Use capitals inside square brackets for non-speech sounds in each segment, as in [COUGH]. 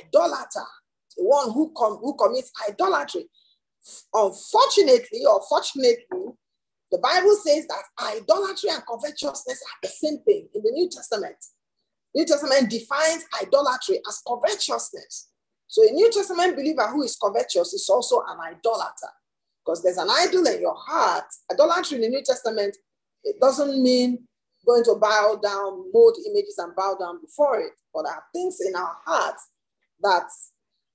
idolater, the one who, com- who commits idolatry. Unfortunately or fortunately, the Bible says that idolatry and covetousness are the same thing in the New Testament. New Testament defines idolatry as covetousness. So a New Testament believer who is covetous is also an idolater because there's an idol in your heart. Idolatry in the New Testament, it doesn't mean going to bow down, mold images and bow down before it, but there are things in our hearts that,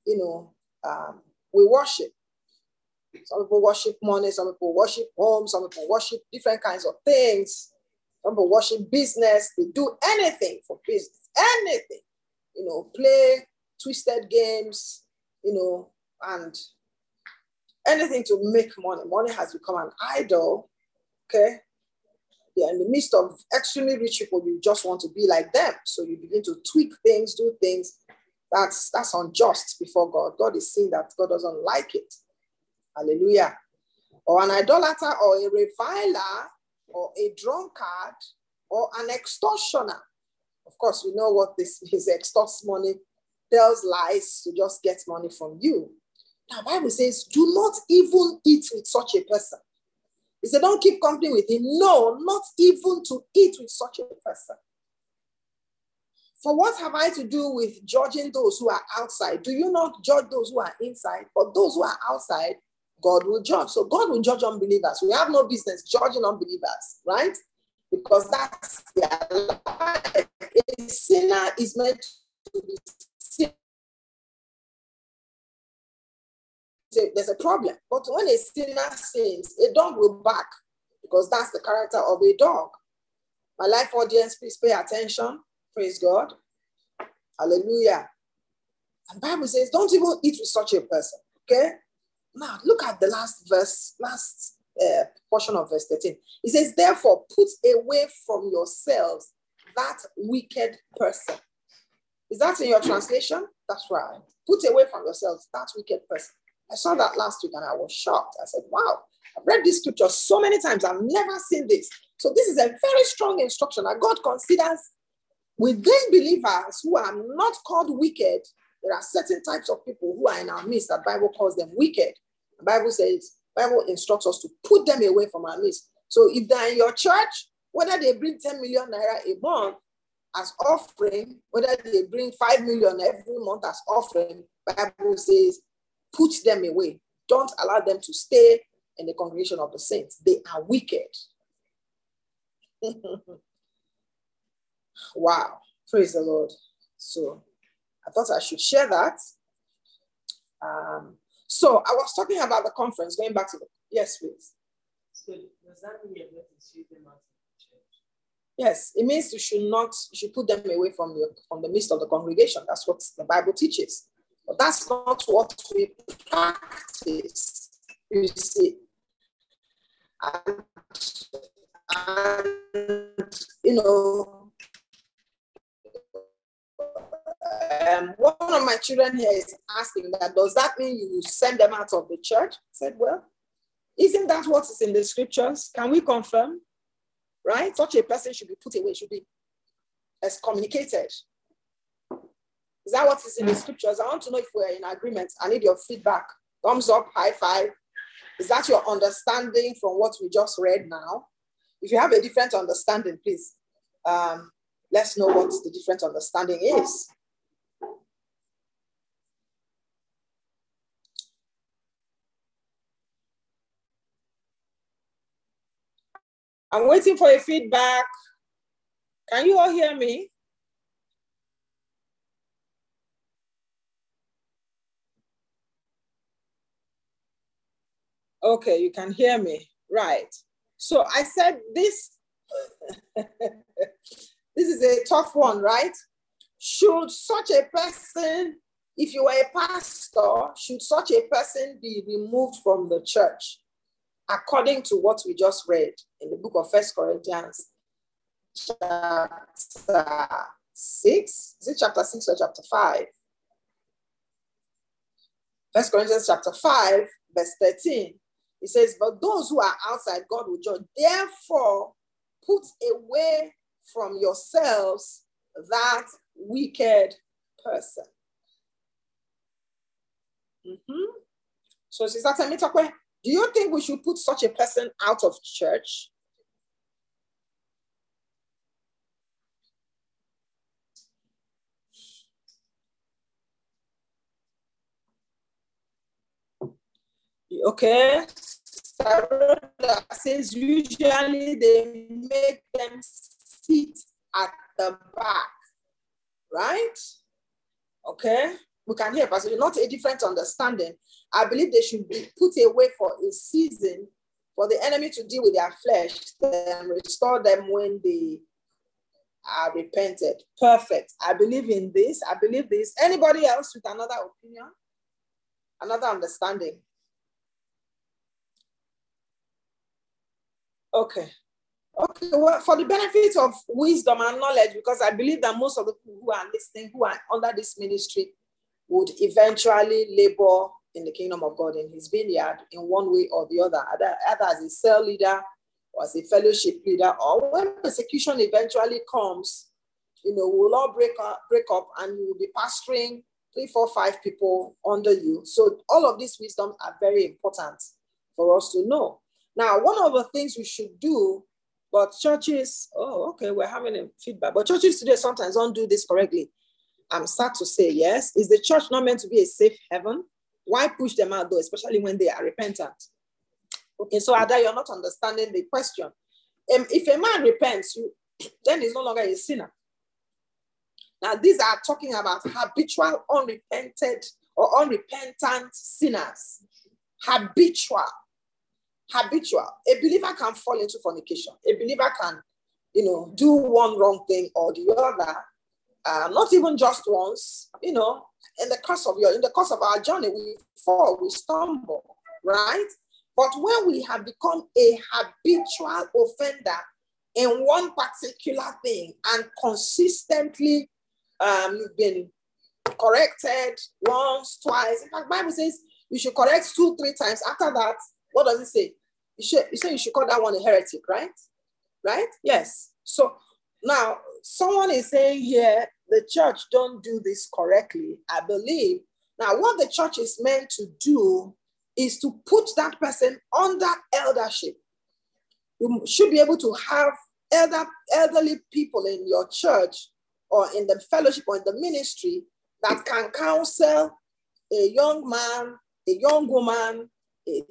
you know, um, we worship. Some people worship money, some people worship home, some people worship different kinds of things. Some people worship business. They do anything for business, anything, you know, play twisted games, you know, and anything to make money. Money has become an idol. Okay. Yeah, in the midst of extremely rich people, you just want to be like them. So you begin to tweak things, do things. That's that's unjust before God. God is seeing that God doesn't like it. Hallelujah. Or an idolater or a reviler or a drunkard or an extortioner. Of course, we know what this is extorts money, tells lies to just get money from you. Now, Bible says, do not even eat with such a person. He said, don't keep company with him. No, not even to eat with such a person. For what have I to do with judging those who are outside? Do you not judge those who are inside? But those who are outside, God will judge. So God will judge unbelievers. We have no business judging unbelievers, right? Because that's their life. A sinner is meant to be there's a problem. But when a sinner sins, a dog will bark because that's the character of a dog. My life audience, please pay attention. Praise God. Hallelujah. And Bible says, don't even eat with such a person. Okay. Now look at the last verse, last uh, portion of verse 13. It says, therefore, put away from yourselves that wicked person. Is that in your translation? That's right. Put away from yourselves that wicked person. I saw that last week and I was shocked. I said, wow, I've read this scripture so many times. I've never seen this. So this is a very strong instruction that God considers within believers who are not called wicked. There are certain types of people who are in our midst that Bible calls them wicked. The Bible says, Bible instructs us to put them away from our midst. So if they're in your church, whether they bring 10 million naira a month as offering, whether they bring 5 million every month as offering, Bible says Put them away. Don't allow them to stay in the congregation of the saints. They are wicked. [LAUGHS] wow. Praise the Lord. So I thought I should share that. Um, so I was talking about the conference, going back to the yes, please. So does that mean you're going to them out Yes, it means you should not, you should put them away from the from the midst of the congregation. That's what the Bible teaches. But that's not what we practice, you see. And, and you know, um, one of my children here is asking that, does that mean you send them out of the church? I said, well, isn't that what is in the scriptures? Can we confirm? Right? Such a person should be put away, should be excommunicated. Is that what is in the scriptures? I want to know if we're in agreement. I need your feedback. Thumbs up, high five. Is that your understanding from what we just read now? If you have a different understanding, please um, let's know what the different understanding is. I'm waiting for a feedback. Can you all hear me? Okay, you can hear me. Right. So I said this [LAUGHS] this is a tough one, right? Should such a person, if you were a pastor, should such a person be removed from the church according to what we just read in the book of First Corinthians, chapter six? Is it chapter six or chapter five? First Corinthians chapter 5, verse 13. He says, But those who are outside, God will judge. Therefore, put away from yourselves that wicked person. Mm-hmm. So, Sister Temitokwe, do you think we should put such a person out of church? Okay. Says usually they make them sit at the back, right? Okay. We can hear, but not a different understanding. I believe they should be put away for a season for the enemy to deal with their flesh, then restore them when they are repented. Perfect. I believe in this. I believe this. Anybody else with another opinion? Another understanding? Okay. Okay, well, for the benefit of wisdom and knowledge, because I believe that most of the people who are listening, who are under this ministry, would eventually labor in the kingdom of God in his vineyard in one way or the other, either, as a cell leader or as a fellowship leader, or when persecution eventually comes, you know, we'll all break up, break up and you will be pastoring three, four, five people under you. So all of these wisdoms are very important for us to know. Now, one of the things we should do, but churches, oh, okay, we're having a feedback, but churches today sometimes don't do this correctly. I'm sad to say, yes. Is the church not meant to be a safe heaven? Why push them out though, especially when they are repentant? Okay, so Ada, you're not understanding the question. Um, if a man repents, you, [CLEARS THROAT] then he's no longer a sinner. Now, these are talking about habitual, unrepented, or unrepentant sinners. Habitual habitual. A believer can fall into fornication. A believer can, you know, do one wrong thing or the other. Uh, not even just once, you know, in the course of your, in the course of our journey, we fall, we stumble, right? But when we have become a habitual offender in one particular thing and consistently um, you've been corrected once, twice. In fact, Bible says you should correct two, three times. After that, what does it say? You should you say you should call that one a heretic, right? Right? Yes. So now someone is saying here the church don't do this correctly. I believe. Now, what the church is meant to do is to put that person under eldership. You should be able to have elder, elderly people in your church or in the fellowship or in the ministry that can counsel a young man, a young woman, a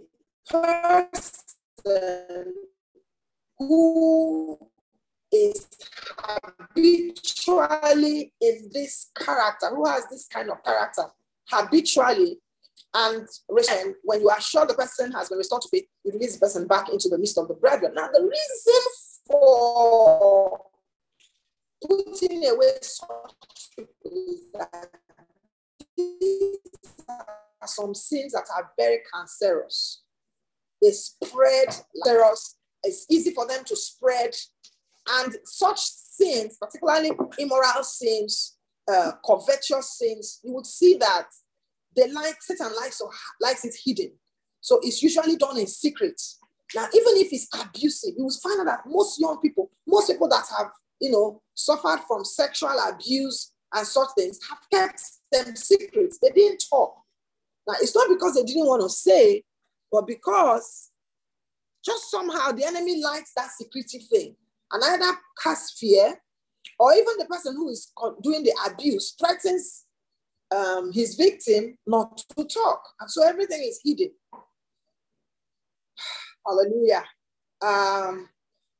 person who is habitually in this character, who has this kind of character habitually, and when you are sure the person has been restored to faith, you release the person back into the midst of the brethren. Now, the reason for putting away such people is that these are some sins that are very cancerous. They spread virus. It's easy for them to spread. And such sins, particularly immoral sins, uh, covetous sins, you would see that they like Satan likes or likes it hidden. So it's usually done in secret. Now, even if it's abusive, you will find out that most young people, most people that have, you know, suffered from sexual abuse and such things have kept them secrets. They didn't talk. Now, it's not because they didn't want to say, but because just somehow the enemy likes that secretive thing and either cast fear or even the person who is doing the abuse threatens um, his victim not to talk. And so everything is hidden. [SIGHS] Hallelujah. Um,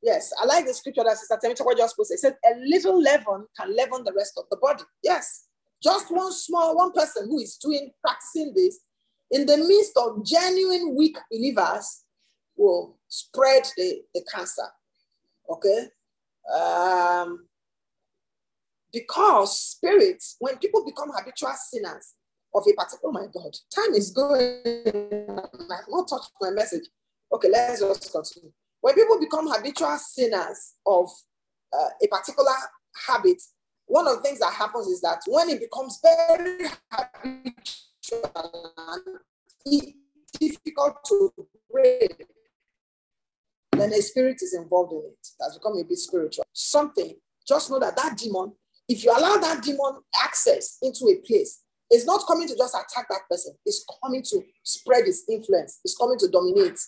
yes, I like the scripture that Sister Temitoka just posted. It said, a little leaven can leaven the rest of the body. Yes, just one small, one person who is doing, practicing this in the midst of genuine weak believers will spread the, the cancer. Okay? Um, because spirits, when people become habitual sinners of a particular, oh my God, time is going. I've not touched my message. Okay, let's just continue. When people become habitual sinners of uh, a particular habit, one of the things that happens is that when it becomes very habitual, difficult to break, then a spirit is involved in it. That's become a bit spiritual. Something, just know that that demon, if you allow that demon access into a place, it's not coming to just attack that person. It's coming to spread its influence. It's coming to dominate.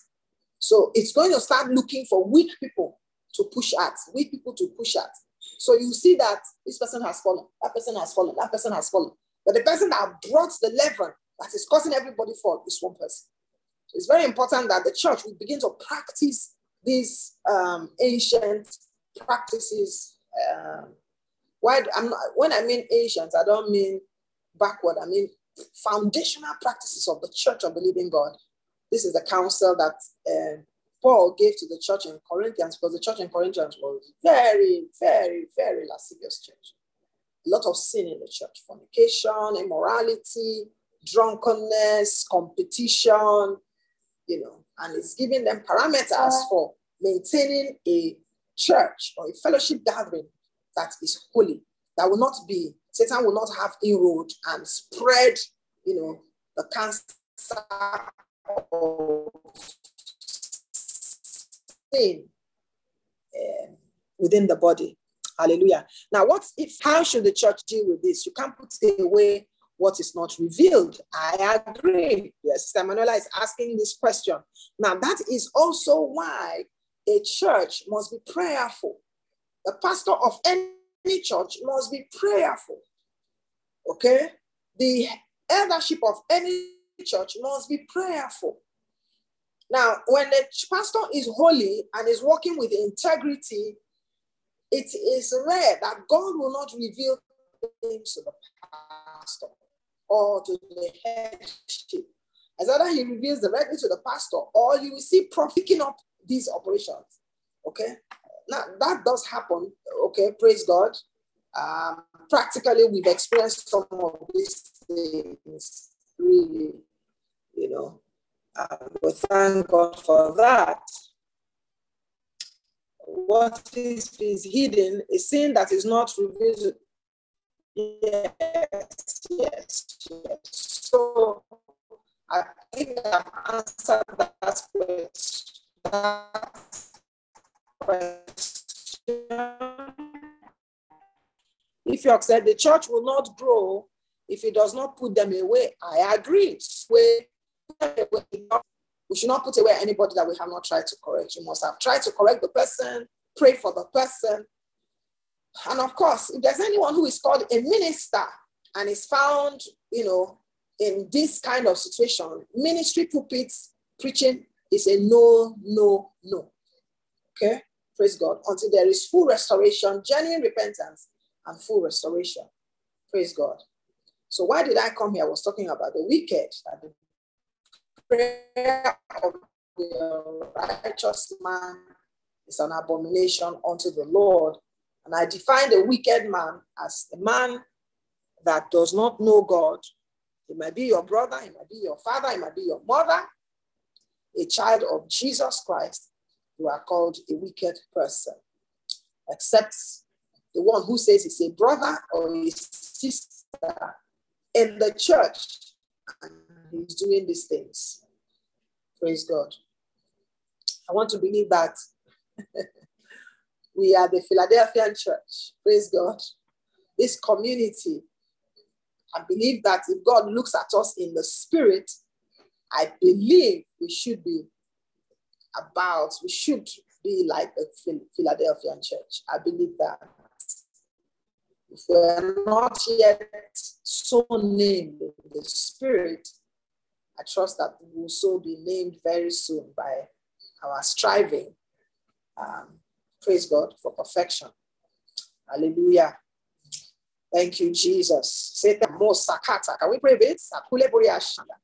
So it's going to start looking for weak people to push at, weak people to push at. So you see that this person has fallen, that person has fallen, that person has fallen. But the person that brought the leaven that is causing everybody fall is one person. It's very important that the church will begin to practice these um, ancient practices. Um, why I'm not, when I mean ancient, I don't mean backward. I mean foundational practices of the church of the living God. This is the counsel that uh, Paul gave to the church in Corinthians because the church in Corinthians was very, very, very lascivious church. A lot of sin in the church, fornication, immorality, drunkenness, competition, you know, and it's giving them parameters for maintaining a church or a fellowship gathering that is holy, that will not be, Satan will not have inroad and spread, you know, the cancer of sin um, within the body. Hallelujah. Now, what if, how should the church deal with this? You can't put away what is not revealed. I agree. Yes, Manuela is asking this question. Now, that is also why a church must be prayerful. The pastor of any church must be prayerful. Okay? The eldership of any church must be prayerful. Now, when the pastor is holy and is working with integrity, it is rare that God will not reveal things to the pastor or to the headship. As either he reveals directly to the pastor or you will see picking up these operations. Okay. Now that does happen. Okay. Praise God. Um, practically, we've experienced some of these things. Really, you know, um, we thank God for that. What is, is hidden is sin that is not revealed Yes, yes, yes. So I think I've answered that question. That question. If you said the church will not grow if it does not put them away, I agree. We should not put away anybody that we have not tried to correct. You must have tried to correct the person, pray for the person, and of course, if there's anyone who is called a minister and is found, you know, in this kind of situation, ministry pulpits preaching is a no, no, no. Okay? Praise God. Until there is full restoration, genuine repentance, and full restoration. Praise God. So why did I come here? I was talking about the wicked, that the prayer of the righteous man is an abomination unto the Lord, and I define the wicked man as a man that does not know God. He might be your brother, he might be your father, he might be your mother, a child of Jesus Christ. You are called a wicked person, except the one who says he's a brother or a sister in the church and he's doing these things. Praise God. I want to believe that [LAUGHS] We are the Philadelphian church. Praise God. This community, I believe that if God looks at us in the spirit, I believe we should be about, we should be like the Philadelphian church. I believe that. If we're not yet so named in the spirit, I trust that we will so be named very soon by our striving um, Praise God for perfection. Hallelujah. Thank you, Jesus. Satan mo sakata. Can we pray a bit? Sakule buriashanda.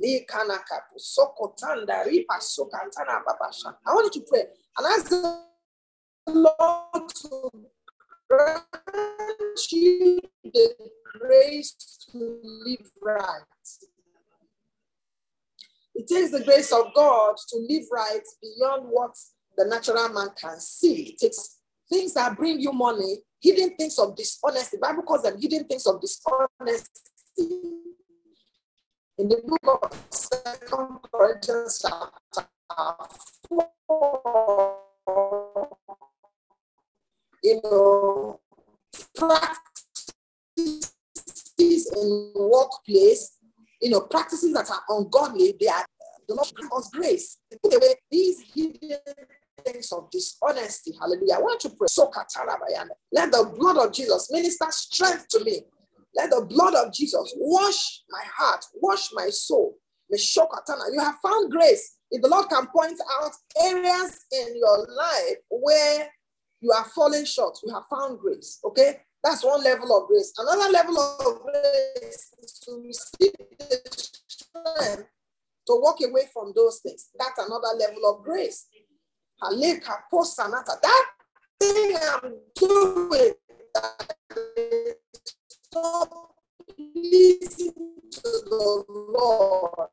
Li kanaka sokotanda ripa sokantana babasha. I want you to pray and ask the Lord to grant you the grace to live right. It takes the grace of God to live right beyond what the natural man can see. It takes things that bring you money, hidden things of dishonesty. The Bible calls them hidden things of dishonesty. In the book of Second Corinthians chapter 4, you know, practices in workplace, you know, practices that are ungodly, they are the Lord grant us grace. Put away these hidden things of dishonesty. Hallelujah. I want to pray. Let the blood of Jesus minister strength to me. Let the blood of Jesus wash my heart, wash my soul. You have found grace. If the Lord can point out areas in your life where you are falling short, you have found grace. Okay? That's one level of grace. Another level of grace is to receive the strength to walk away from those things. That's another level of grace. That thing I'm doing that stop pleasing to the Lord.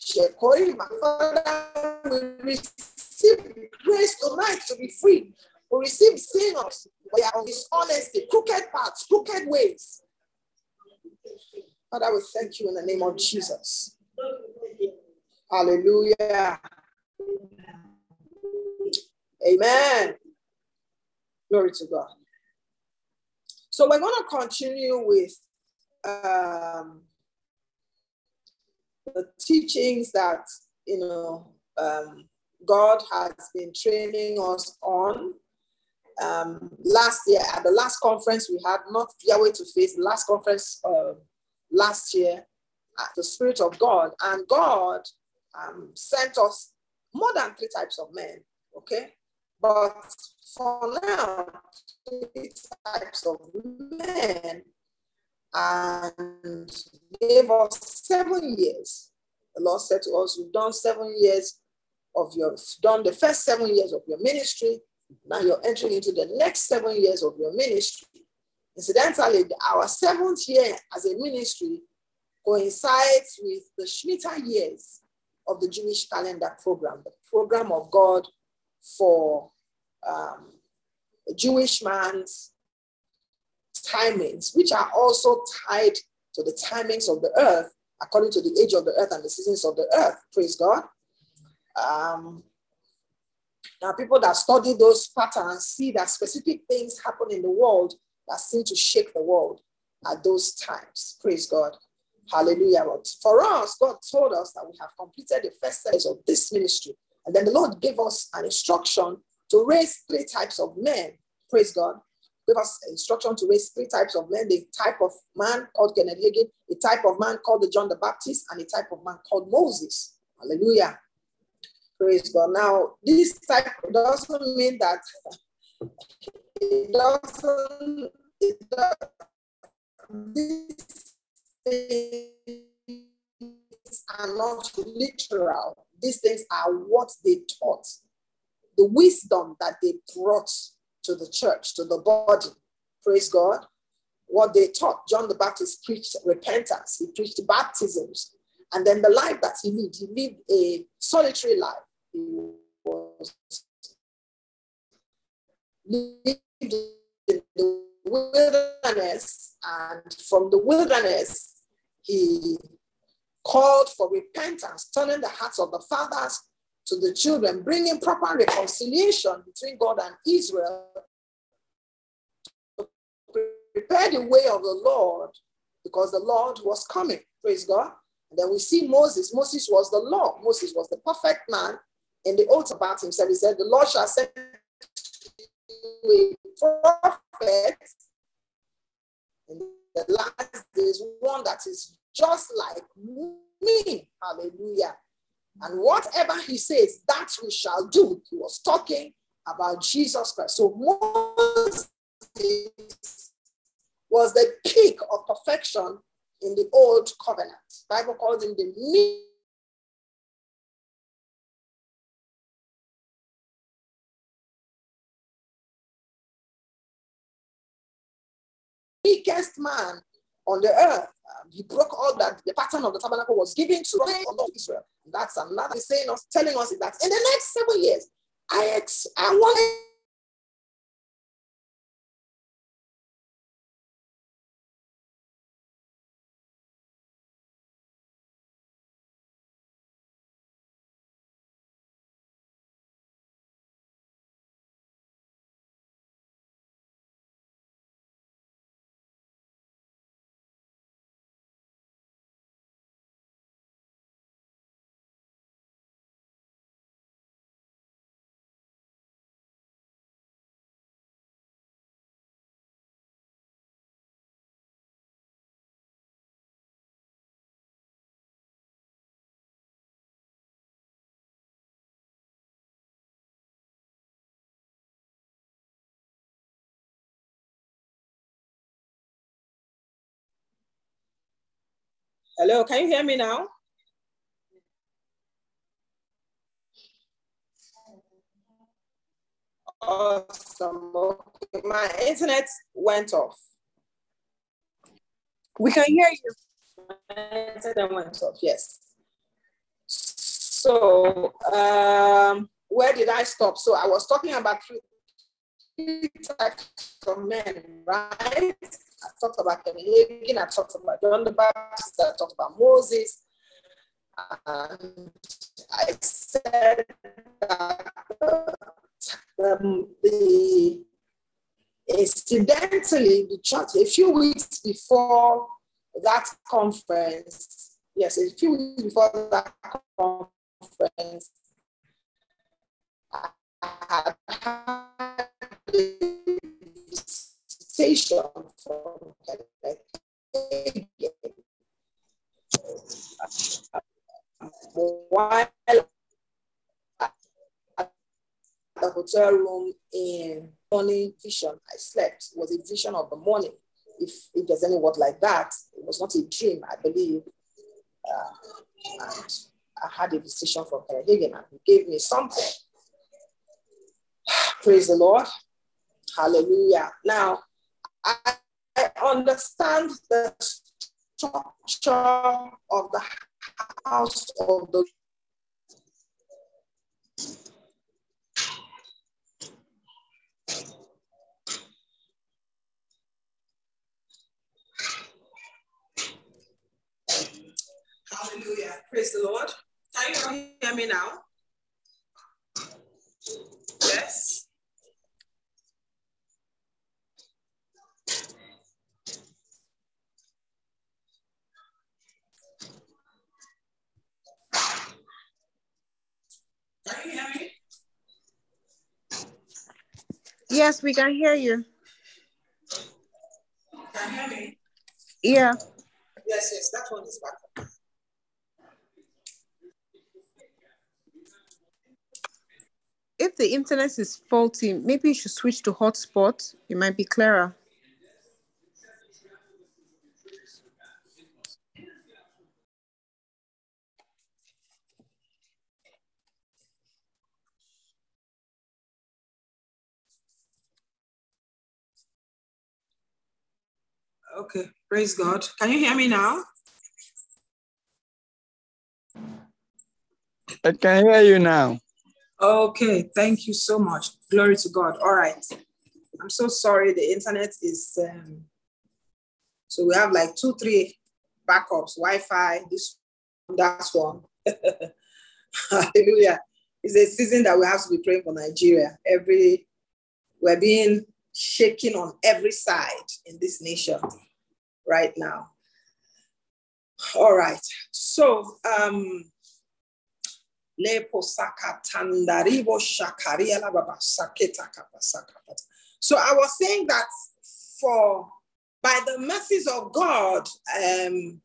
Shekori, my Father, we receive grace tonight to be free. We receive sinners. We are on dishonesty, crooked paths, crooked ways. Father, we thank you in the name of Jesus. Hallelujah. Amen. Glory to God. So we're going to continue with um, the teachings that you know um, God has been training us on. Um, last year at the last conference we had, not Yahweh to face, the last conference uh, last year, at the Spirit of God, and God um, sent us more than three types of men. Okay, but for now, three types of men and gave us seven years. The Lord said to us, You've done seven years of your, done the first seven years of your ministry. Now you're entering into the next seven years of your ministry. Incidentally, our seventh year as a ministry coincides with the Shemitah years of the Jewish calendar program, the program of God for um, Jewish man's timings, which are also tied to the timings of the earth, according to the age of the earth and the seasons of the earth. Praise God. Um, now, people that study those patterns see that specific things happen in the world that seem to shake the world at those times. Praise God. Hallelujah. But for us, God told us that we have completed the first phase of this ministry. And then the Lord gave us an instruction to raise three types of men. Praise God. Give us instruction to raise three types of men the type of man called Kenneth Hagin, a type of man called John the Baptist, and a type of man called Moses. Hallelujah. Praise God. Now, this type doesn't mean that it doesn't, it does, these things are not literal. These things are what they taught, the wisdom that they brought to the church, to the body. Praise God. What they taught, John the Baptist preached repentance, he preached baptisms, and then the life that he lived, he lived a solitary life. He was lived in the wilderness, and from the wilderness, he called for repentance, turning the hearts of the fathers to the children, bringing proper reconciliation between God and Israel, to prepare the way of the Lord because the Lord was coming. Praise God. And then we see Moses. Moses was the law. Moses was the perfect man. In the oath about himself, he said, The Lord shall send a prophet in the last days, one that is just like me. Hallelujah. And whatever he says, that we shall do. He was talking about Jesus Christ. So Moses was the peak of perfection in the old covenant. Bible calls him the meekest man on the earth. Um, he broke all that the pattern of the tabernacle was given to Israel. That's another saying us, telling us that in the next seven years, I ex I want Hello, can you hear me now? Awesome. Okay. My internet went off. We can hear you. My internet went off, yes. So, um, where did I stop? So, I was talking about three types of men, right? I talked about Kenneth Hagin, I talked about John the Baptist, I talked about Moses. And I said that um, the incidentally the church a few weeks before that conference, yes, a few weeks before that conference, I had visitation from while the hotel room in morning vision. I slept. Was a vision of the morning. If, if there's any word like that, it was not a dream, I believe. Uh, and I had a visitation from Hagin and he gave me something. [SIGHS] Praise the Lord. Hallelujah. Now, I, I understand the structure of the house of the Hallelujah. Praise the Lord. Can you hear me now? Yes. Can you hear me? Yes, we can hear you. Can you hear me? Yeah. Yes, yes, that one is back. If the internet is faulty, maybe you should switch to hotspot. It might be clearer. Okay, praise God. Can you hear me now? I can hear you now. Okay, thank you so much. Glory to God. All right. I'm so sorry. The internet is, um, so we have like two, three backups, Wi-Fi, this, that one. [LAUGHS] Hallelujah. It's a season that we have to be praying for Nigeria. Every, we're being shaken on every side in this nation right now. All right. So, um, so I was saying that for by the mercies of God, um,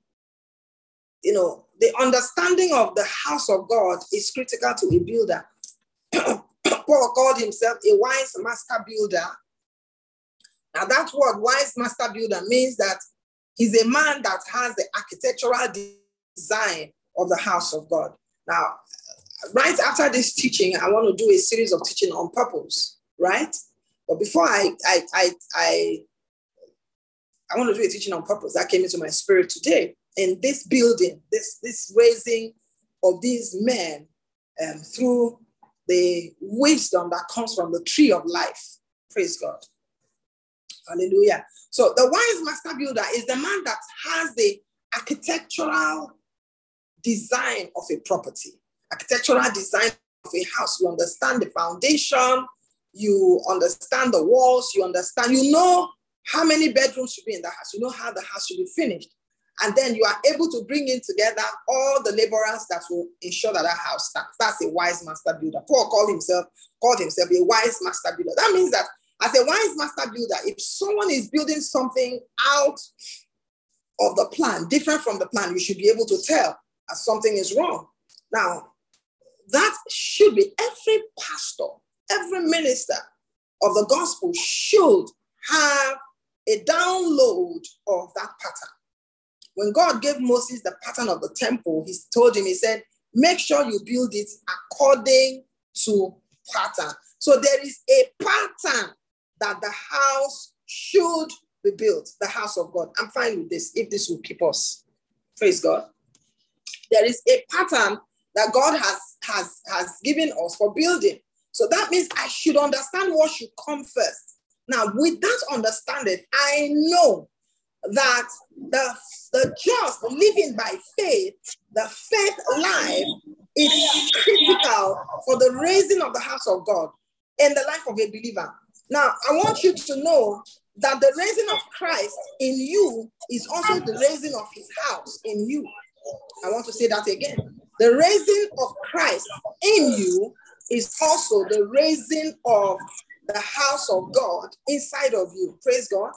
you know, the understanding of the house of God is critical to a builder. [COUGHS] Paul called himself a wise master builder. Now, that word wise master builder means that he's a man that has the architectural design of the house of God. Now, right after this teaching, I want to do a series of teaching on purpose, right? But before I I I I, I want to do a teaching on purpose that came into my spirit today. In this building, this this raising of these men um, through the wisdom that comes from the tree of life. Praise God. Hallelujah. So the wise master builder is the man that has the architectural design of a property architectural design of a house. You understand the foundation, you understand the walls, you understand, you know how many bedrooms should be in the house, you know how the house should be finished. And then you are able to bring in together all the laborers that will ensure that that house stands. That's a wise master builder. Paul called himself, called himself a wise master builder. That means that as a wise master builder, if someone is building something out of the plan, different from the plan, you should be able to tell that something is wrong. Now, that should be every pastor, every minister of the gospel should have a download of that pattern. when God gave Moses the pattern of the temple, he told him, he said, make sure you build it according to pattern. So there is a pattern that the house should be built, the house of God. I'm fine with this if this will keep us. Praise God. There is a pattern that God has, has, has given us for building. So that means I should understand what should come first. Now, with that understanding, I know that the, the just living by faith, the faith life, is critical for the raising of the house of God in the life of a believer. Now, I want you to know that the raising of Christ in you is also the raising of his house in you. I want to say that again. The raising of Christ in you is also the raising of the house of God inside of you. Praise God.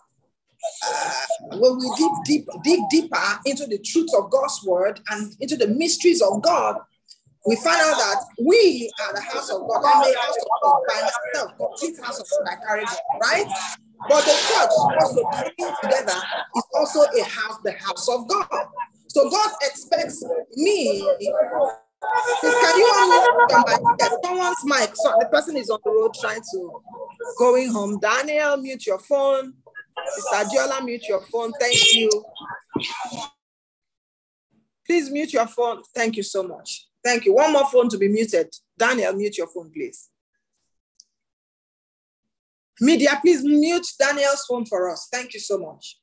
Uh, when we dig deep, dig deeper into the truth of God's word and into the mysteries of God, we find out that we are the house of God. I'm a house of God by myself, complete house of God. I carry right? But the church also coming together is also a house, the house of God. So God expects me. Can you unmute? Someone's mic. So the person is on the road trying to going home. Daniel, mute your phone. Sister Diola, mute your phone. Thank you. Please mute your phone. Thank you so much. Thank you. One more phone to be muted. Daniel, mute your phone, please. Media, please mute Daniel's phone for us. Thank you so much.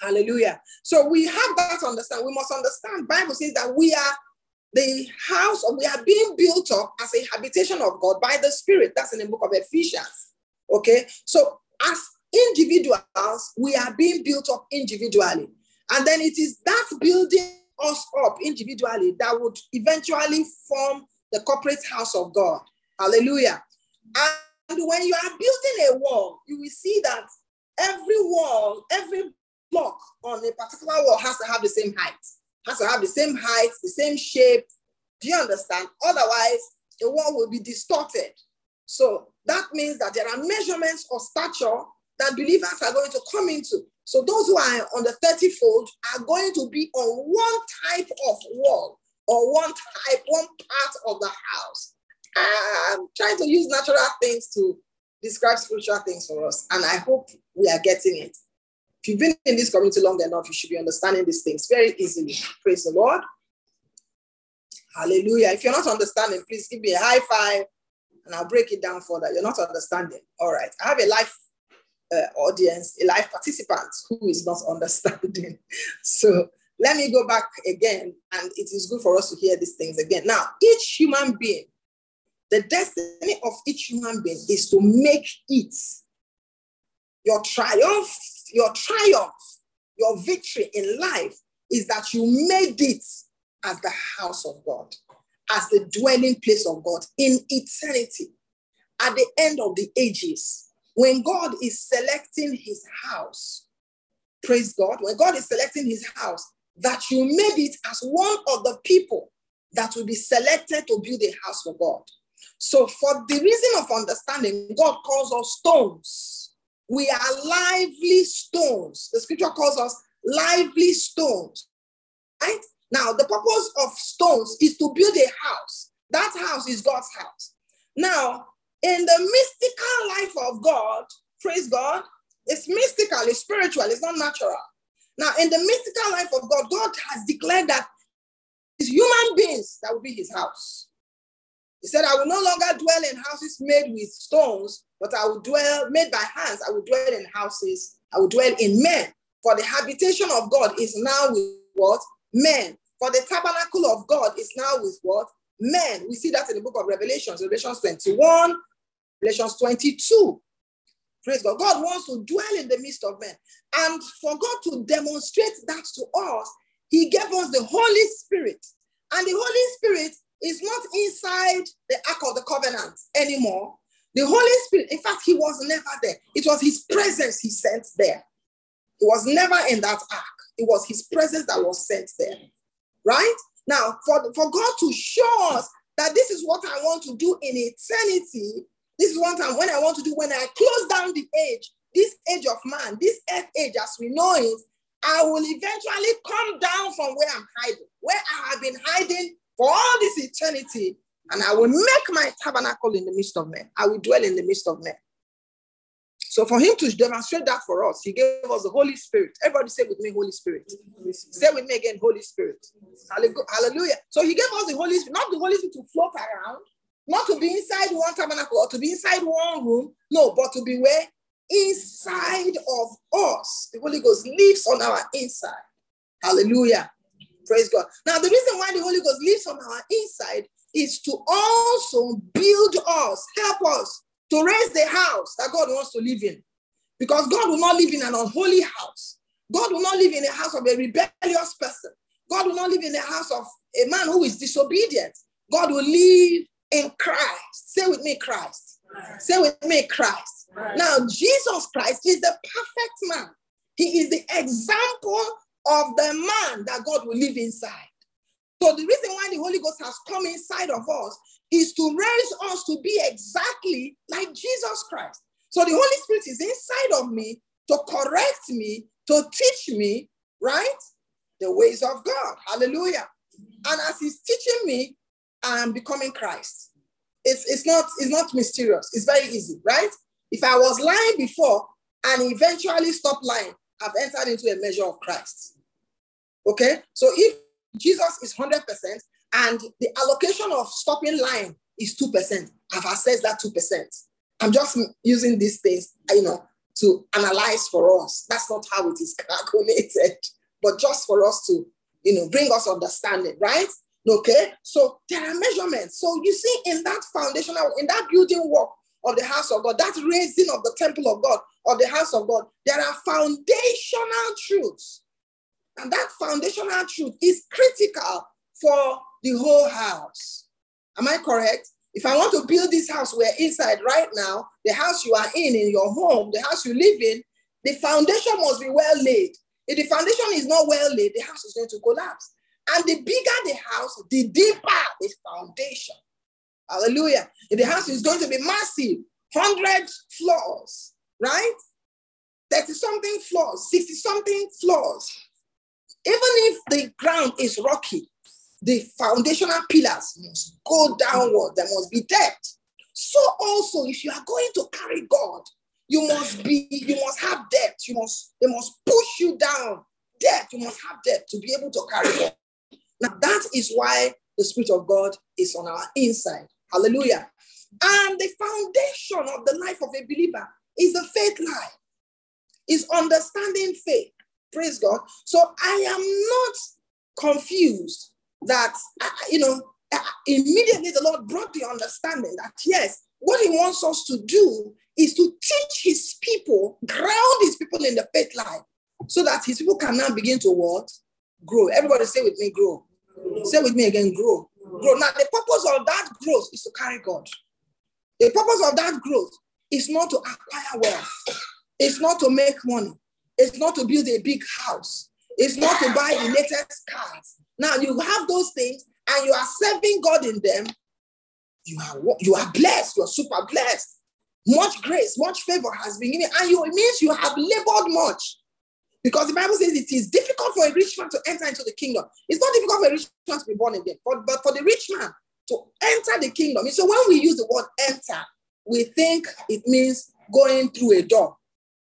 Hallelujah. So we have that understand. We must understand. Bible says that we are the house, of we are being built up as a habitation of God by the Spirit. That's in the book of Ephesians. Okay. So as individuals, we are being built up individually. And then it is that building us up individually that would eventually form the corporate house of God. Hallelujah. And when you are building a wall, you will see that every wall, every block on a particular wall has to have the same height, has to have the same height, the same shape. Do you understand? Otherwise, the wall will be distorted. So that means that there are measurements of stature that believers are going to come into. So those who are on the 30 fold are going to be on one type of wall or one type, one part of the house. I'm trying to use natural things to describe spiritual things for us. And I hope we are getting it. If you've been in this community long enough, you should be understanding these things very easily. Praise the Lord. Hallelujah. If you're not understanding, please give me a high five and I'll break it down further. You're not understanding. All right. I have a life uh, audience, a live participant who is not understanding. [LAUGHS] So let me go back again, and it is good for us to hear these things again. Now, each human being, the destiny of each human being is to make it your triumph, your triumph, your victory in life is that you made it as the house of God, as the dwelling place of God in eternity, at the end of the ages when God is selecting his house, praise God, when God is selecting his house, that you made it as one of the people that will be selected to build a house for God. So, for the reason of understanding, God calls us stones. We are lively stones. The scripture calls us lively stones. Right? Now, the purpose of stones is to build a house. That house is God's house. Now, in the mystical life of God, praise God, it's mystical, it's spiritual, it's not natural. Now, in the mystical life of God, God has declared that it's human beings that will be his house. He said, I will no longer dwell in houses made with stones, but I will dwell, made by hands, I will dwell in houses, I will dwell in men. For the habitation of God is now with what? Men. For the tabernacle of God is now with what? Men. We see that in the book of Revelations, Revelations 21, Revelations 22. Praise God. God wants to dwell in the midst of men. And for God to demonstrate that to us, He gave us the Holy Spirit. And the Holy Spirit is not inside the Ark of the Covenant anymore. The Holy Spirit, in fact, He was never there. It was His presence He sent there. It was never in that ark. It was His presence that was sent there. Right? Now, for, for God to show us that this is what I want to do in eternity, this is one time when I want to do when I close down the age, this age of man, this earth age as we know it, I will eventually come down from where I'm hiding, where I have been hiding for all this eternity, and I will make my tabernacle in the midst of men. I will dwell in the midst of men. So for him to demonstrate that for us, he gave us the Holy Spirit. Everybody say with me, Holy Spirit. Holy Spirit. Say with me again, Holy Spirit. Hallelujah. So he gave us the Holy Spirit, not the Holy Spirit to float around, not to be inside one tabernacle or to be inside one room. No, but to be where? Inside of us. The Holy Ghost lives on our inside. Hallelujah. Praise God. Now, the reason why the Holy Ghost lives on our inside is to also build us, help us to raise the house that God wants to live in. Because God will not live in an unholy house. God will not live in a house of a rebellious person. God will not live in a house of a man who is disobedient. God will live in Christ. Say with me, Christ. Christ. Say with me, Christ. Christ. Now, Jesus Christ is the perfect man. He is the example of the man that God will live inside. So, the reason why the Holy Ghost has come inside of us is to raise us to be exactly like Jesus Christ. So, the Holy Spirit is inside of me to correct me, to teach me, right? the ways of God. Hallelujah. And as he's teaching me, I'm becoming Christ. It's, it's not it's not mysterious. It's very easy, right? If I was lying before and eventually stop lying, I've entered into a measure of Christ. Okay? So if Jesus is 100% and the allocation of stopping lying is 2%, I've assessed that 2%. I'm just using these things, you know, to analyze for us. That's not how it is calculated [LAUGHS] but just for us to, you know, bring us understanding, right? Okay, so there are measurements. So you see, in that foundational, in that building work of the house of God, that raising of the temple of God, of the house of God, there are foundational truths. And that foundational truth is critical for the whole house. Am I correct? If I want to build this house we're inside right now, the house you are in, in your home, the house you live in, the foundation must be well laid. If the foundation is not well laid, the house is going to collapse. And the bigger the house, the deeper the foundation. Hallelujah. The house is going to be massive, 100 floors, right? 30 something floors, 60 something floors. Even if the ground is rocky, the foundational pillars must go downward. There must be depth. So also, if you are going to carry God, you must be, you must have depth. You must, they must push you down. Depth, you must have depth to be able to carry on. Now, that is why the Spirit of God is on our inside. Hallelujah. And the foundation of the life of a believer is the faith life, is understanding faith. Praise God. So I am not confused that, you know, immediately the Lord brought the understanding that, yes, what He wants us to do is to teach his people, ground his people in the faith life, so that his people can now begin to what? Grow. Everybody say with me, grow. Say with me again, grow. grow. Now, the purpose of that growth is to carry God. The purpose of that growth is not to acquire wealth. It's not to make money. It's not to build a big house. It's not to buy the latest cars. Now you have those things and you are serving God in them. You are you are blessed. You're super blessed. Much grace, much favor has been given, and you, it means you have labored much. Because the Bible says it is difficult for a rich man to enter into the kingdom. It's not difficult for a rich man to be born again, but, but for the rich man to enter the kingdom. So when we use the word enter, we think it means going through a door.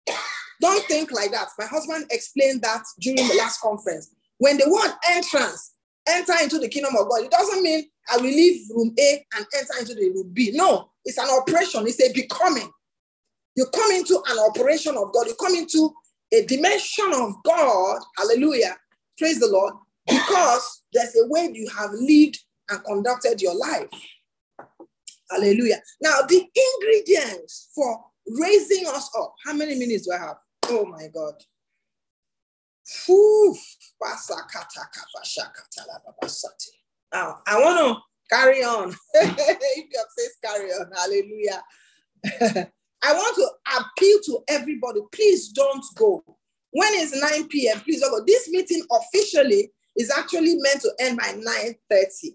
[COUGHS] Don't think like that. My husband explained that during the last conference. When the word entrance, enter into the kingdom of God, it doesn't mean I will leave room A and enter into the room B. No, it's an operation, it's a becoming. You come into an operation of God, you come into a dimension of God. Hallelujah. Praise the Lord. Because there's a way you have lived and conducted your life. Hallelujah. Now, the ingredients for raising us up. How many minutes do I have? Oh my God. Now, I want to Carry on. [LAUGHS] if God says carry on, hallelujah. [LAUGHS] I want to appeal to everybody. Please don't go. When it's 9 p.m., please don't go. This meeting officially is actually meant to end by 9:30.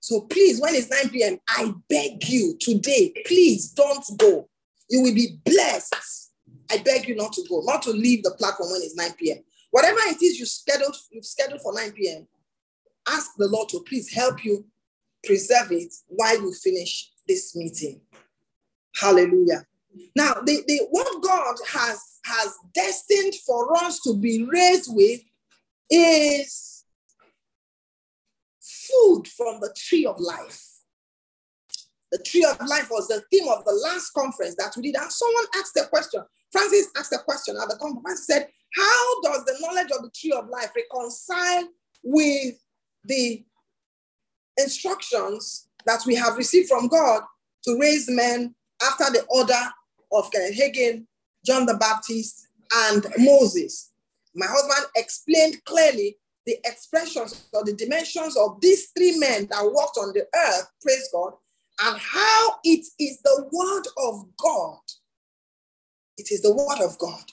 So please, when it's 9 p.m., I beg you today, please don't go. You will be blessed. I beg you not to go, not to leave the platform when it's 9 p.m. Whatever it is you scheduled, you've scheduled for 9 p.m., ask the Lord to please help you preserve it while you finish this meeting. Hallelujah. Now, the, the what God has, has destined for us to be raised with is food from the tree of life. The tree of life was the theme of the last conference that we did. And someone asked a question. Francis asked a question at the conference. He said, How does the knowledge of the tree of life reconcile with the instructions that we have received from God to raise men after the order of Hagin, John the Baptist, and Moses? My husband explained clearly the expressions or the dimensions of these three men that walked on the earth, praise God, and how it is the word of God. It is the word of God.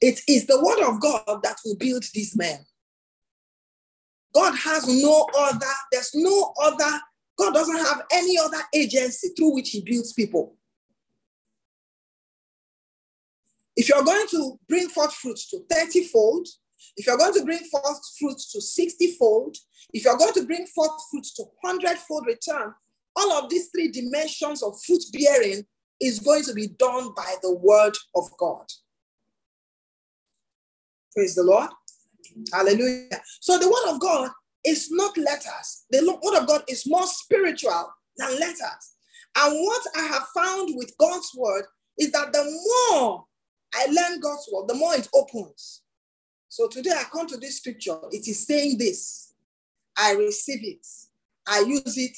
It is the word of God that will build these men. God has no other, there's no other, God doesn't have any other agency through which he builds people. If you're going to bring forth fruit to 30 fold, if you're going to bring forth fruit to 60 fold, if you're going to bring forth fruit to 100 fold return, all of these three dimensions of fruit bearing is going to be done by the word of God. Praise the Lord. Hallelujah. So the word of God is not letters. The word of God is more spiritual than letters. And what I have found with God's word is that the more I learn God's word, the more it opens. So today I come to this scripture. It is saying this I receive it, I use it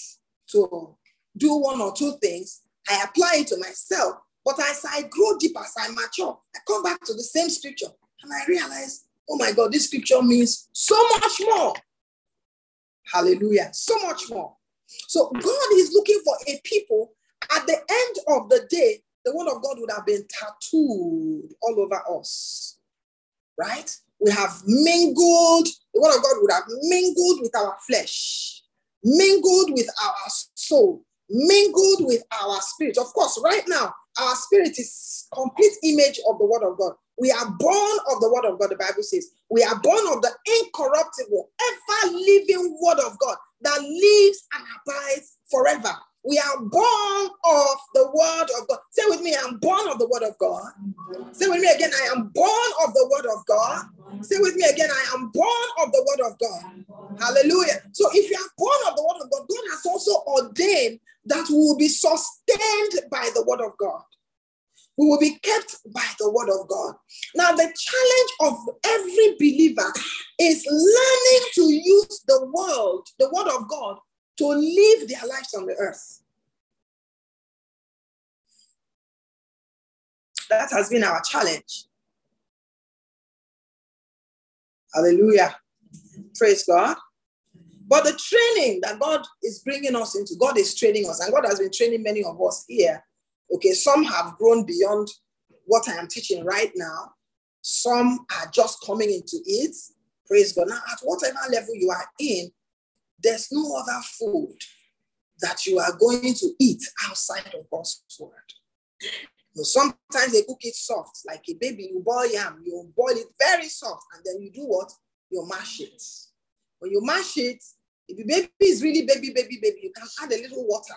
to do one or two things, I apply it to myself. But as I grow deeper, as I mature, I come back to the same scripture and I realize, oh my God, this scripture means so much more. Hallelujah. So much more. So God is looking for a people at the end of the day, the word of God would have been tattooed all over us. Right? We have mingled, the word of God would have mingled with our flesh, mingled with our soul, mingled with our spirit. Of course, right now, our spirit is complete image of the word of God. We are born of the word of God, the Bible says. We are born of the incorruptible, ever living word of God that lives and abides forever. We are born of the word of God. Say with me, I'm born of the word of God. Say with me again, I am born of the word of God. Say with me again, I am born of the word of God. Hallelujah. So if you are born of the word of God, God has also ordained that we will be sustained by the word of God. We will be kept by the word of God. Now, the challenge of every believer is learning to use the word, the word of God, to live their lives on the earth. That has been our challenge. Hallelujah. Praise God. But the training that God is bringing us into, God is training us, and God has been training many of us here Okay, some have grown beyond what I am teaching right now. Some are just coming into it. Praise God. Now, at whatever level you are in, there's no other food that you are going to eat outside of God's word. Know, sometimes they cook it soft, like a baby, you boil yam, you boil it very soft, and then you do what? You mash it. When you mash it, if the baby is really baby, baby, baby, you can add a little water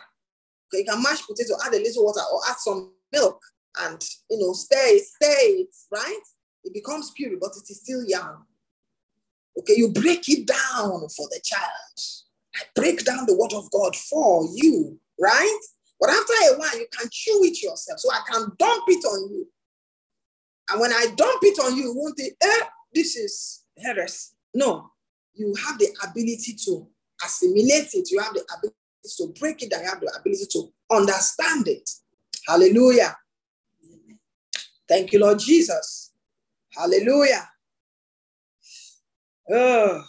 you can mash potato, add a little water, or add some milk, and you know, stay, stay it, right? It becomes pure, but it is still young. Okay, you break it down for the child. I break down the word of God for you, right? But after a while, you can chew it yourself. So I can dump it on you. And when I dump it on you, you won't think, eh, this is heresy. No, you have the ability to assimilate it. You have the ability to break it you have the ability to understand it. Hallelujah. Thank you, Lord Jesus. Hallelujah. Oh.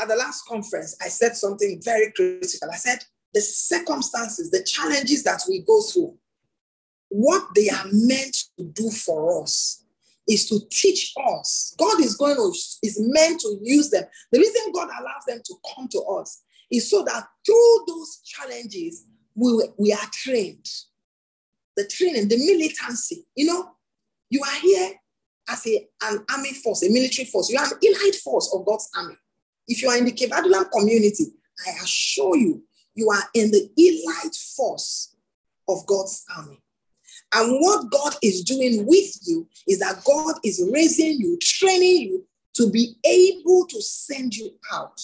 At the last conference, I said something very critical. I said, the circumstances, the challenges that we go through, what they are meant to do for us is to teach us. God is going to, is meant to use them. The reason God allows them to come to us is so that through those challenges, we, we are trained. The training, the militancy, you know, you are here as a, an army force, a military force. You are an elite force of God's army. If you are in the Cape community, I assure you, you are in the elite force of God's army. And what God is doing with you is that God is raising you, training you to be able to send you out.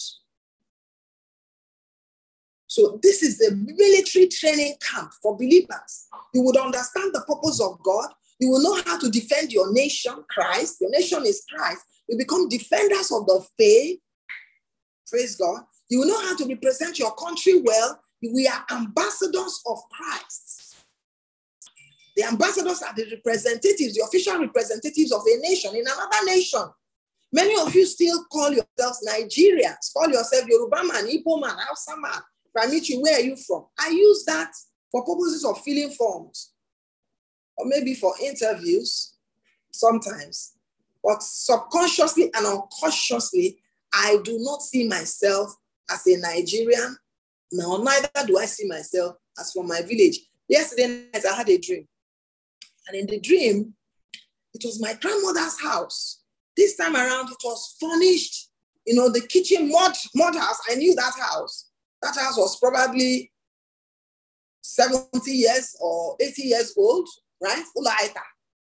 So, this is the military training camp for believers. You would understand the purpose of God. You will know how to defend your nation, Christ. Your nation is Christ. You become defenders of the faith. Praise God. You will know how to represent your country well. We are ambassadors of Christ. The ambassadors are the representatives, the official representatives of a nation in another nation. Many of you still call yourselves Nigerians, call yourself Yoruba man, Igbo man, Hausa man. You, where are you from? I use that for purposes of filling forms or maybe for interviews sometimes. But subconsciously and unconsciously, I do not see myself as a Nigerian. Now, neither do I see myself as from my village. Yesterday night, I had a dream. And in the dream, it was my grandmother's house. This time around, it was furnished. You know, the kitchen mud, mud house. I knew that house. That house was probably 70 years or 80 years old, right? Ulaita,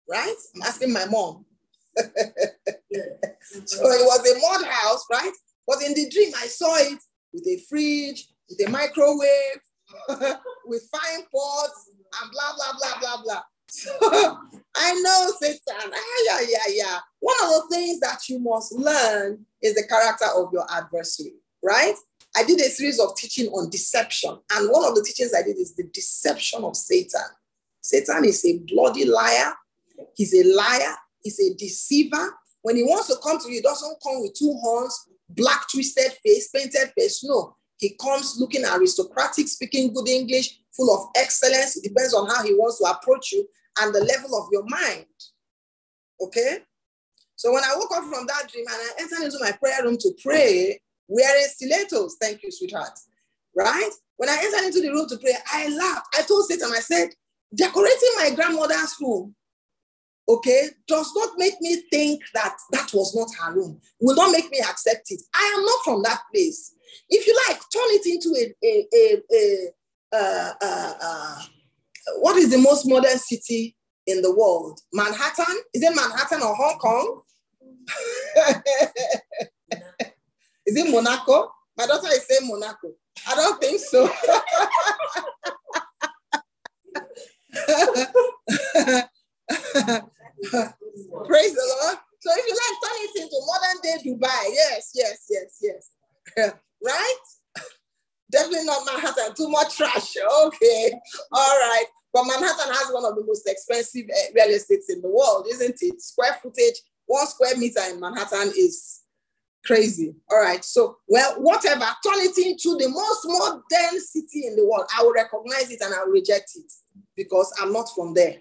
right? I'm asking my mom. [LAUGHS] so it was a mud house, right? But in the dream, I saw it with a fridge, with a microwave, [LAUGHS] with fine pots, and blah, blah, blah, blah, blah. [LAUGHS] I know Satan. Ah, yeah, yeah, yeah. One of the things that you must learn is the character of your adversary, right? I did a series of teaching on deception. And one of the teachings I did is the deception of Satan. Satan is a bloody liar. He's a liar. He's a deceiver. When he wants to come to you, he doesn't come with two horns, black twisted face, painted face. No, he comes looking aristocratic, speaking good English, full of excellence. It depends on how he wants to approach you and the level of your mind. Okay? So when I woke up from that dream and I entered into my prayer room to pray, wearing stilettos, thank you, sweetheart. Right? When I entered into the room to pray, I laughed. I told Satan, I said, decorating my grandmother's room, okay, does not make me think that that was not her room, will not make me accept it. I am not from that place. If you like, turn it into a, a, a, a what is the most modern city in the world? Manhattan? Is it Manhattan or Hong Kong? [LAUGHS] is it Monaco? My daughter is saying Monaco. I don't think so. [LAUGHS] Praise the Lord. So if you like, turn it into modern day Dubai. Yes, yes, yes, yes. right? Definitely not Manhattan. Too much trash. [LAUGHS] Okay. All right. But Manhattan has one of the most expensive eh, real estates in the world, isn't it? Square footage, one square meter in Manhattan is crazy. All right. So, well, whatever, turn it into the most modern city in the world. I will recognize it and I will reject it because I'm not from there.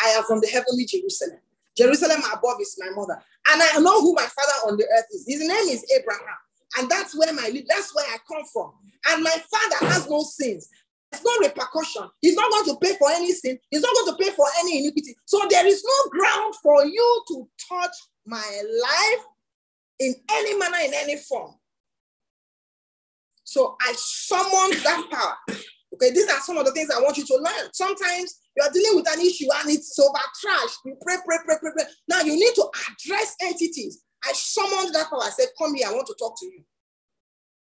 I am from the heavenly Jerusalem. Jerusalem above is my mother. And I know who my father on the earth is. His name is Abraham. And that's where my that's where I come from. And my father has no sins. There's no repercussion. He's not going to pay for any sin. He's not going to pay for any iniquity. So there is no ground for you to touch my life in any manner, in any form. So I summoned that power. Okay, these are some of the things I want you to learn. Sometimes you are dealing with an issue and it's over trash. You pray, pray, pray, pray, pray. Now you need to address entities. I summoned that power. I said, Come here, I want to talk to you.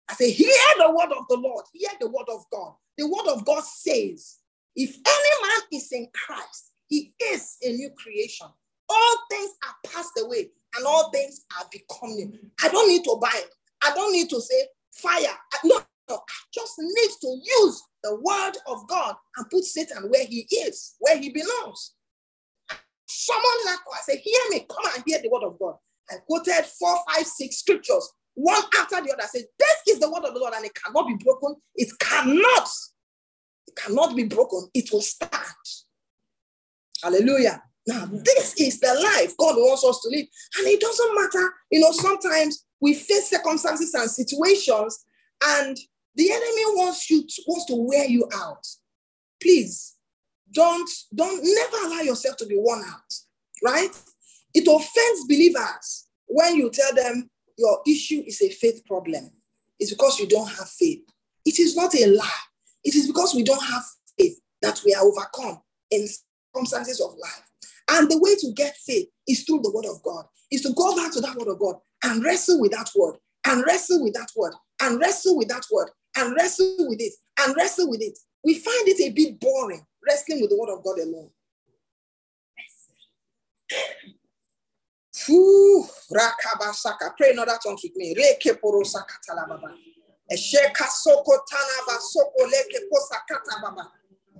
I say, Hear the word of the Lord, hear the word of God. The word of God says, If any man is in Christ, he is a new creation. All things are passed away and all things are becoming. I don't need to bind. I don't need to say fire. No, no, I just need to use the word of God and put Satan where he is, where he belongs. Someone like I say, hear me, come and hear the word of God. I quoted four, five, six scriptures, one after the other. Said, This is the word of the Lord, and it cannot be broken. It cannot. It cannot be broken. It will stand. Hallelujah. Now, this is the life God wants us to live. And it doesn't matter. You know, sometimes we face circumstances and situations, and The enemy wants you to, wants to wear you out. Please don't don't never allow yourself to be worn out, right? It offends believers when you tell them your issue is a faith problem. It's because you don't have faith. It is not a lie. It is because we don't have faith that we are overcome in circumstances of life. And the way to get faith is through the word of God, is to go back to that word of God and wrestle with that word, and wrestle with that word, and wrestle with that word, and wrestle with it, and wrestle with it. We find it a bit boring, wrestling with the word of God alone. Rakabasaka. Pray in other with me. Rekeporo sakatala baba. Esheka soko tanaba soko leke posakata baba.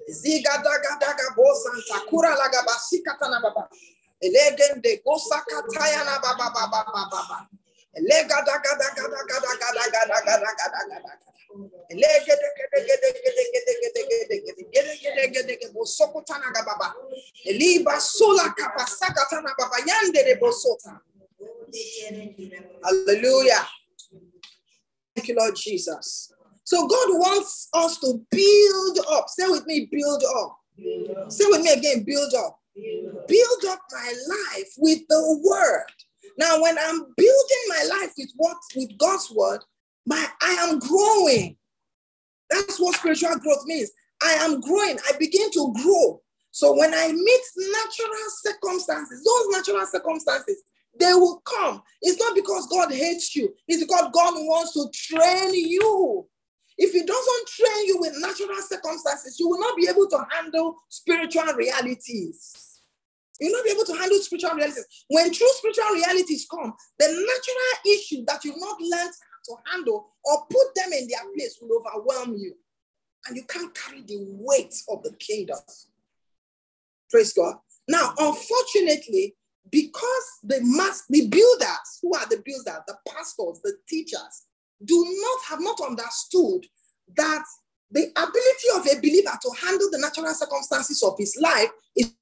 Ziga daga daga bosanta kura laga basikata baba. Elegende gosakataya na baba baba baba baba. Hallelujah. Thank you, Lord Jesus. So God wants us to build up. Say with me, build up. Say with me again, build up. Build up my life with the word. Now, when I'm building my life with what with God's word, my I am growing. That's what spiritual growth means. I am growing. I begin to grow. So when I meet natural circumstances, those natural circumstances, they will come. It's not because God hates you, it's because God wants to train you. If He doesn't train you with natural circumstances, you will not be able to handle spiritual realities. You'll not be able to handle spiritual realities. When true spiritual realities come, the natural issue that you've not learned to handle or put them in their place will overwhelm you. And you can't carry the weight of the kingdom. Praise God. Now, unfortunately, because the mass, the builders, who are the builders, the pastors, the teachers, do not have not understood that the ability of a believer to handle the natural circumstances of his life is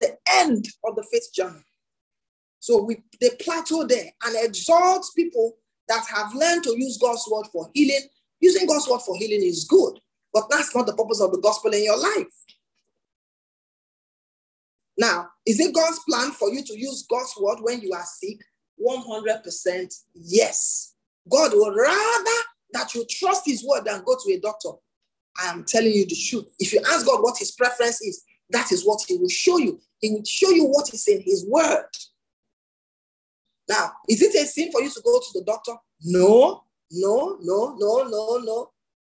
the end of the faith journey. So we they plateau there and exalt people that have learned to use God's word for healing. Using God's word for healing is good, but that's not the purpose of the gospel in your life. Now, is it God's plan for you to use God's word when you are sick? 100% yes. God would rather that you trust his word than go to a doctor. I am telling you the truth. If you ask God what his preference is, that is what he will show you. He will show you what is in his word. Now, is it a sin for you to go to the doctor? No, no, no, no, no, no.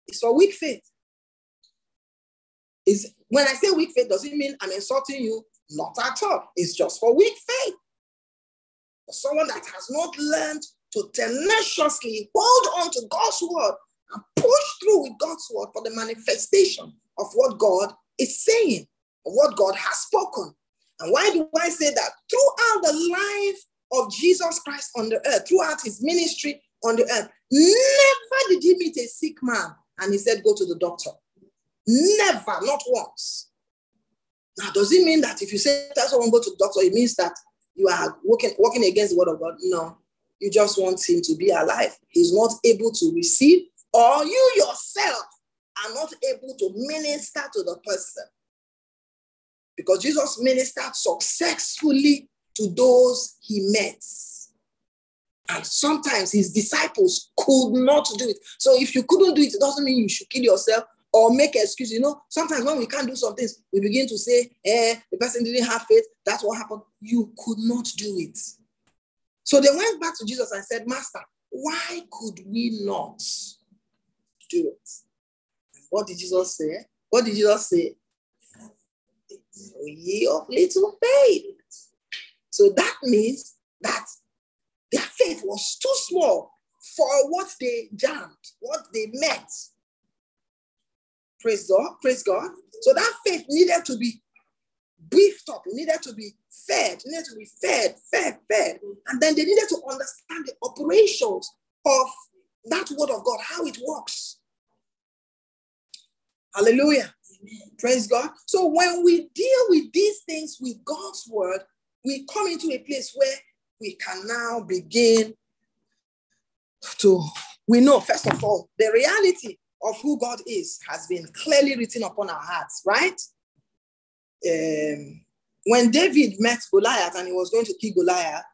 It's for weak faith. Is when I say weak faith, does it mean I'm insulting you? Not at all. It's just for weak faith. For someone that has not learned to tenaciously hold on to God's word and push through with God's word for the manifestation of what God is saying, of what God has spoken. And why do I say that? Throughout the life of Jesus Christ on the earth, throughout his ministry on the earth, never did he meet a sick man and he said, Go to the doctor. Never, not once. Now, does it mean that if you say that someone go to the doctor, it means that you are working, working against the word of God? No. You just want him to be alive. He's not able to receive, or you yourself are not able to minister to the person. Because Jesus ministered successfully to those he met. And sometimes his disciples could not do it. So if you couldn't do it, it doesn't mean you should kill yourself or make excuses. You know, sometimes when we can't do some things, we begin to say, eh, the person didn't have faith. That's what happened. You could not do it. So they went back to Jesus and said, Master, why could we not do it? What did Jesus say? What did Jesus say? Ye of little faith. So that means that their faith was too small for what they jammed, what they met. Praise God, praise God. So that faith needed to be beefed up, needed to be fed, needed to be fed, fed, fed. And then they needed to understand the operations of that word of God, how it works. Hallelujah. Praise God. So when we deal with these things with God's word, we come into a place where we can now begin to, we know, first of all, the reality of who God is has been clearly written upon our hearts, right? Um, when David met Goliath and he was going to kill Goliath,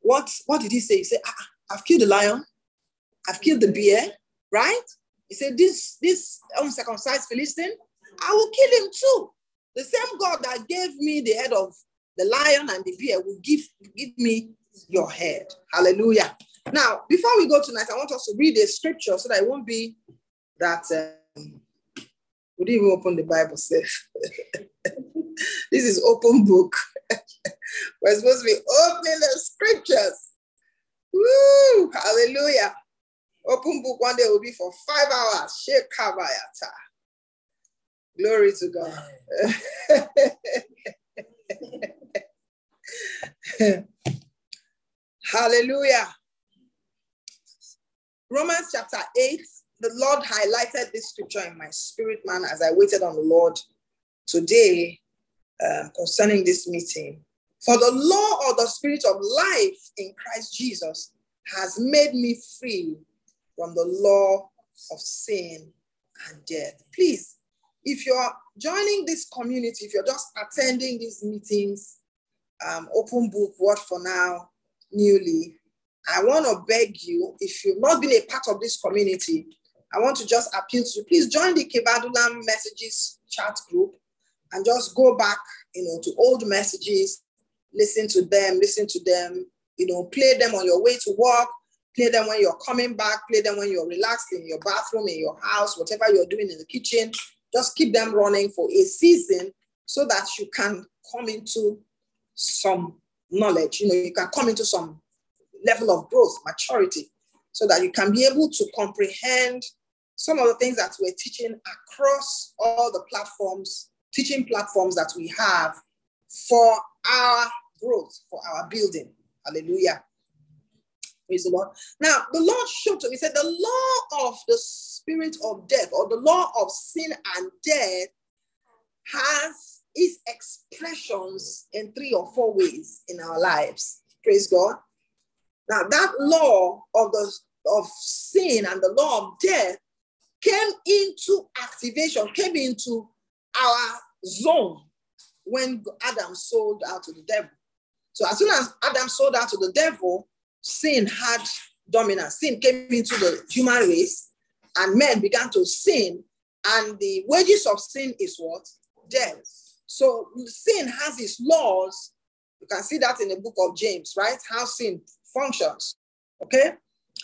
what, what did he say? He said, ah, I've killed the lion, I've killed the bear, right? He said, This, this uncircumcised Philistine, I will kill him too. The same God that gave me the head of the lion and the bear will give, give me your head. Hallelujah. Now, before we go tonight, I want us to read a scripture so that it won't be that um, we didn't even open the Bible safe. [LAUGHS] this is open book. [LAUGHS] We're supposed to be opening the scriptures. Woo! Hallelujah. Open book one day will be for five hours. Shake Shekabayata. Glory to God. [LAUGHS] Hallelujah. Romans chapter 8, the Lord highlighted this scripture in my spirit, man, as I waited on the Lord today um, concerning this meeting. For the law of the spirit of life in Christ Jesus has made me free from the law of sin and death. Please, if you're joining this community, if you're just attending these meetings, um, open book, what for now, newly, I want to beg you, if you've not been a part of this community, I want to just appeal to you. Please join the Kebadulam messages chat group and just go back, you know, to old messages, listen to them, listen to them, you know, play them on your way to work, play them when you're coming back, play them when you're relaxed in your bathroom, in your house, whatever you're doing in the kitchen. Just keep them running for a season so that you can come into some knowledge. You know, you can come into some level of growth, maturity, so that you can be able to comprehend some of the things that we're teaching across all the platforms, teaching platforms that we have for our growth, for our building. Hallelujah. Praise the Lord. Now, the Lord showed to me, said, the law of the spirit of death or the law of sin and death has its expressions in three or four ways in our lives. Praise God. Now, that law of the of sin and the law of death came into activation, came into our zone when Adam sold out to the devil. So as soon as Adam sold out to the devil, sin had dominance. Sin came into the human race, and men began to sin. And the wages of sin is what? Death. So sin has its laws. You can see that in the book of James, right? How sin functions. Okay?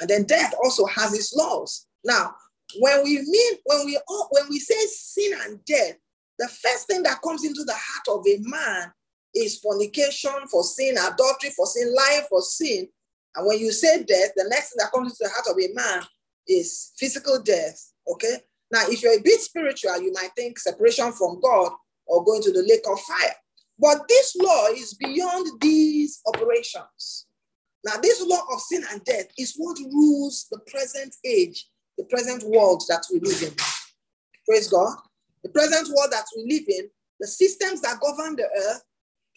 And then death also has its laws. Now, when we mean when we when we say sin and death, the first thing that comes into the heart of a man is fornication for sin, adultery for sin, lying for sin. And when you say death, the next thing that comes into the heart of a man is physical death. Okay. Now, if you're a bit spiritual, you might think separation from God or going to the lake of fire. But this law is beyond these operations. Now, this law of sin and death is what rules the present age, the present world that we live in. Praise God. The present world that we live in, the systems that govern the earth,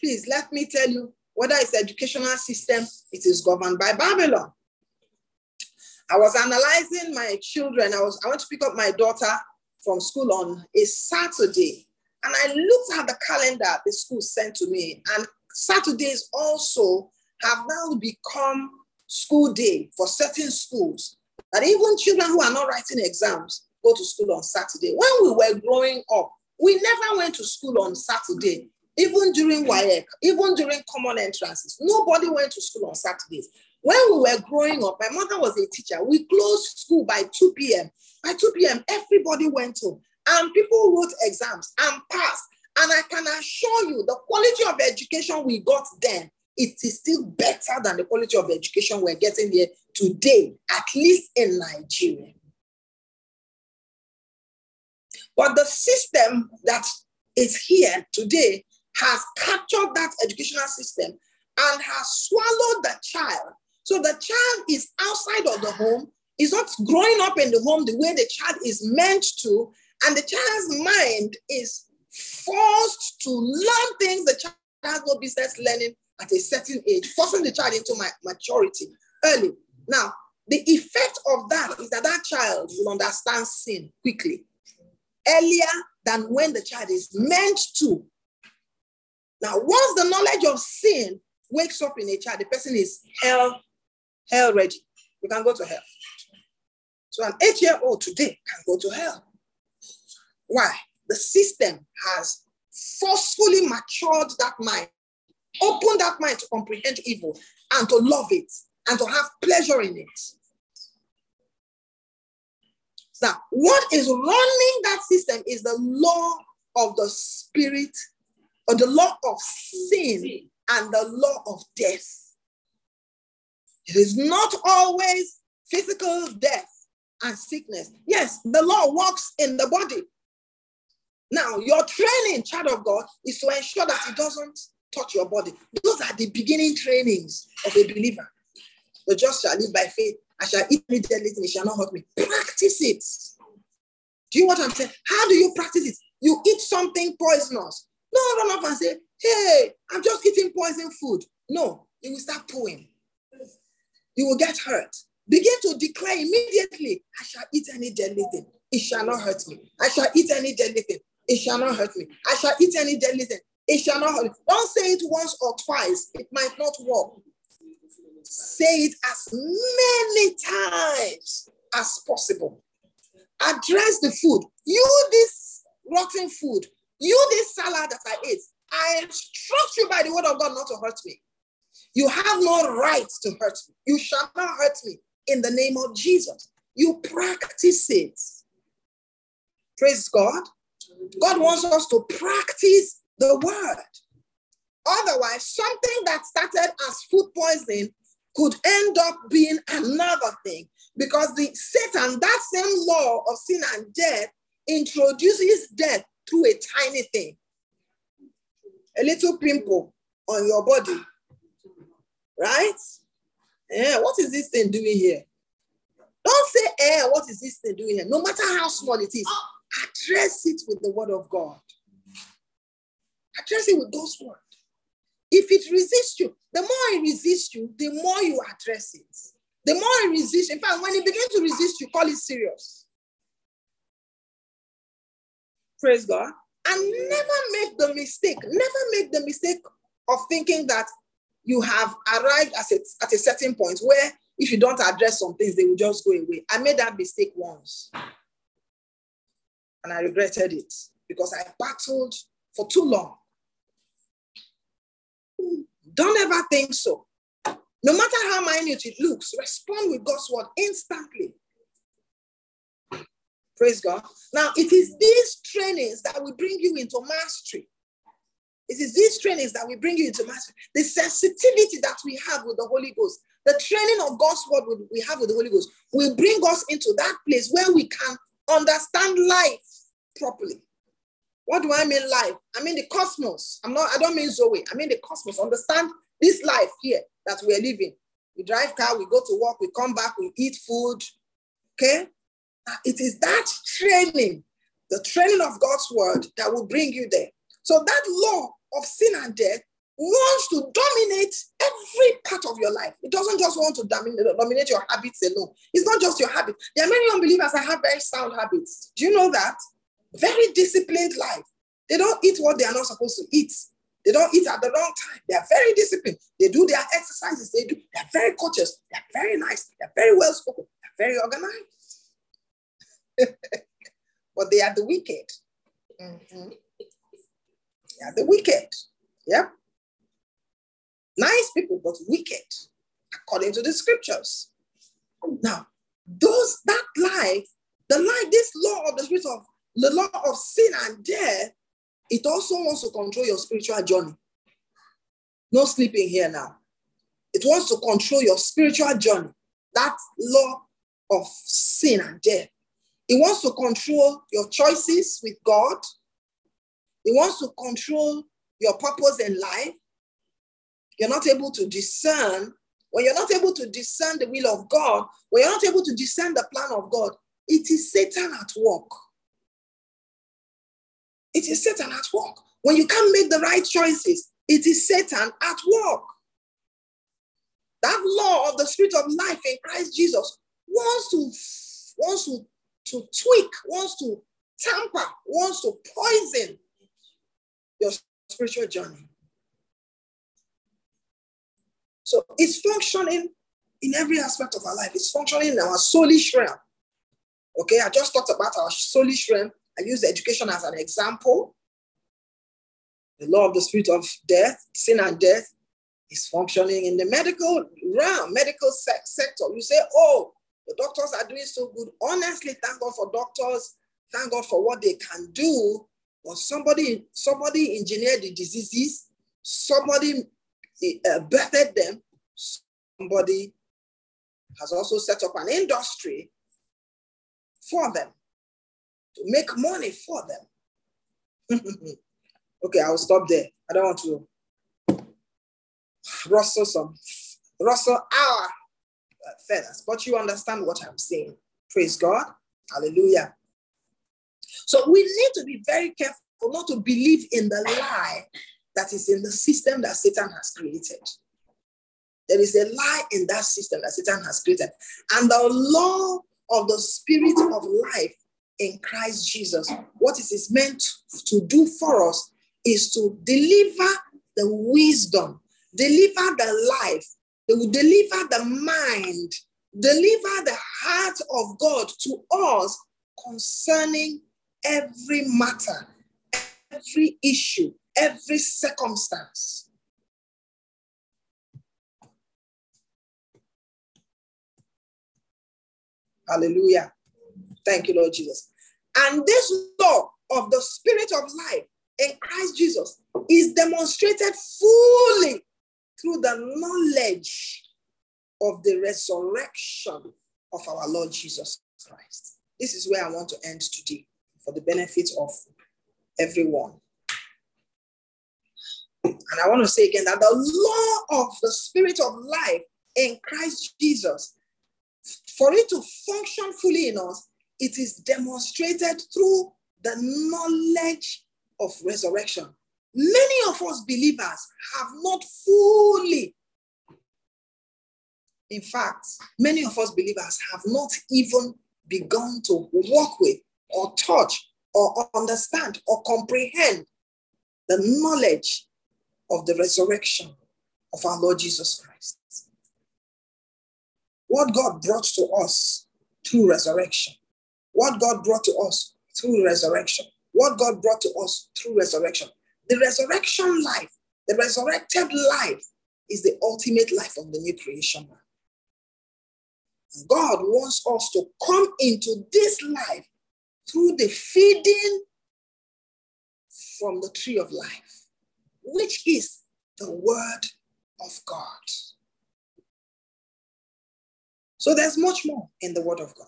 please let me tell you, whether it's educational system, it is governed by Babylon. I was analyzing my children. I was I went to pick up my daughter from school on a Saturday. And I looked at the calendar the school sent to me. And Saturdays also have now become school day for certain schools. That even children who are not writing exams go to school on Saturday. When we were growing up, we never went to school on Saturday, even during mm. WAEC, even during common entrances. Nobody went to school on Saturdays. When we were growing up, my mother was a teacher. We closed school by 2 p.m. By 2 p.m., everybody went home and people wrote exams and passed. And I can assure you, the quality of education we got then it is still better than the quality of education we're getting here today, at least in Nigeria. But the system that is here today has captured that educational system and has swallowed the child. So the child is outside of the home, is not growing up in the home the way the child is meant to, and the child's mind is forced to learn things the child has no business learning at a certain age, forcing the child into my maturity early. Now, the effect of that is that that child will understand sin quickly, earlier than when the child is meant to. Now, once the knowledge of sin wakes up in a child, the person is hell, hell ready. You can go to hell. So an eight-year-old today can go to hell. Why? The system has forcefully matured that mind, opened that mind to comprehend evil and to love it and to have pleasure in it. Now, what is running that system is the law of the spirit or the law of sin and the law of death. It is not always physical death and sickness. Yes, the law works in the body. Now, your training, child of God, is to ensure that it doesn't touch your body. Those are the beginning trainings of a believer. The just shall live by faith. I shall eat me deadly it shall not hurt me. Practice it. Do you know what I'm saying? How do you practice it? You eat something poisonous. Don't run up and say, hey, I'm just eating poison food. No, you will start pooing. You will get hurt. Begin to declare immediately, I shall eat any deadly thing. It shall not hurt me. I shall eat any deadly thing. It shall not hurt me. I shall eat any deadly thing. It shall not hurt me. Don't say it once or twice. It might not work. Say it as many times as possible. Address the food. You, this rotten food, you, this salad that I ate, I instruct you by the word of God not to hurt me. You have no right to hurt me. You shall not hurt me in the name of Jesus. You practice it. Praise God. God wants us to practice the word. Otherwise, something that started as food poisoning could end up being another thing because the Satan, that same law of sin and death, introduces death through a tiny thing. A little pimple on your body. Right? Yeah, what is this thing doing here? Don't say, eh, what is this thing doing here? No matter how small it is, address it with the word of God. Address it with God's word. If it resists you, the more it resists you, the more you address it. The more it resists, in fact, when it begins to resist you, call it serious. Praise God. And never make the mistake, never make the mistake of thinking that you have arrived at a, at a certain point where if you don't address some things, they will just go away. I made that mistake once. And I regretted it because I battled for too long. Don't ever think so. No matter how minute it looks, respond with God's word instantly. Praise God. Now, it is these trainings that will bring you into mastery. It is these trainings that will bring you into mastery. The sensitivity that we have with the Holy Ghost, the training of God's word we have with the Holy Ghost will bring us into that place where we can understand life properly. What do I mean life? I mean the cosmos. I'm not, I don't mean Zoe. I mean the cosmos. Understand this life here that we're living. We drive car, we go to work, we come back, we eat food. Okay? It is that training, the training of God's word that will bring you there. So that law of sin and death wants to dominate every part of your life. It doesn't just want to dominate, dominate your habits alone. It's not just your habits. There are many unbelievers that have very sound habits. Do you know that? Very disciplined life. They don't eat what they are not supposed to eat. They don't eat at the wrong time. They are very disciplined. They do their exercises. They do. They are very courteous. They are very nice. They are very well spoken. They are very organized. [LAUGHS] but they are the wicked. Mm-hmm. They are the wicked. Yep. Nice people, but wicked, according to the scriptures. Now, those that life, the life, this law of the spirit of the law of sin and death, it also wants to control your spiritual journey. No sleeping here now. It wants to control your spiritual journey. That law of sin and death. It wants to control your choices with God. He wants to control your purpose in life. You're not able to discern. When you're not able to discern the will of God, when you're not able to discern the plan of God, it is Satan at work. It is Satan at work. When you can't make the right choices, it is Satan at work. That law of the spirit of life in Christ Jesus wants to wants to, to tweak, wants to tamper, wants to poison your spiritual journey. So it's functioning in every aspect of our life. It's functioning in our soulish realm. Okay, I just talked about our soulish realm. I use education as an example. The law of the spirit of death, sin and death, is functioning in the medical realm, medical sector. You say, oh, the doctors are doing so good. Honestly, thank God for doctors. Thank God for what they can do. But somebody, somebody engineered the diseases. Somebody uh, bettered them. Somebody has also set up an industry for them to make money for them. [LAUGHS] okay, I'll stop there. I don't want to rustle some, rustle our uh, Uh, feathers, but you understand what I'm saying. Praise God. Hallelujah. So we need to be very careful not to believe in the lie that is in the system that Satan has created. There is a lie in that system that Satan has created. And the law of the spirit of life in Christ Jesus, what it is meant to do for us is to deliver the wisdom, deliver the life, deliver the mind, deliver the heart of God to us concerning every matter, every issue, every circumstance. Hallelujah. Thank you, Lord Jesus. And this law of the spirit of life in Christ Jesus is demonstrated fully through the knowledge of the resurrection of our Lord Jesus Christ. This is where I want to end today for the benefit of everyone. And I want to say again that the law of the spirit of life in Christ Jesus, for it to function fully in us, it is demonstrated through the knowledge of resurrection. Many of us believers have not fully, in fact, many of us believers have not even begun to walk with or touch or understand or comprehend the knowledge of the resurrection of our Lord Jesus Christ. What God brought to us through resurrection, what God brought to us through resurrection, what God brought to us through resurrection. The resurrection life, the resurrected life, is the ultimate life of the new creation. God wants us to come into this life through the feeding from the tree of life, which is the word of God. So there's much more in the word of God.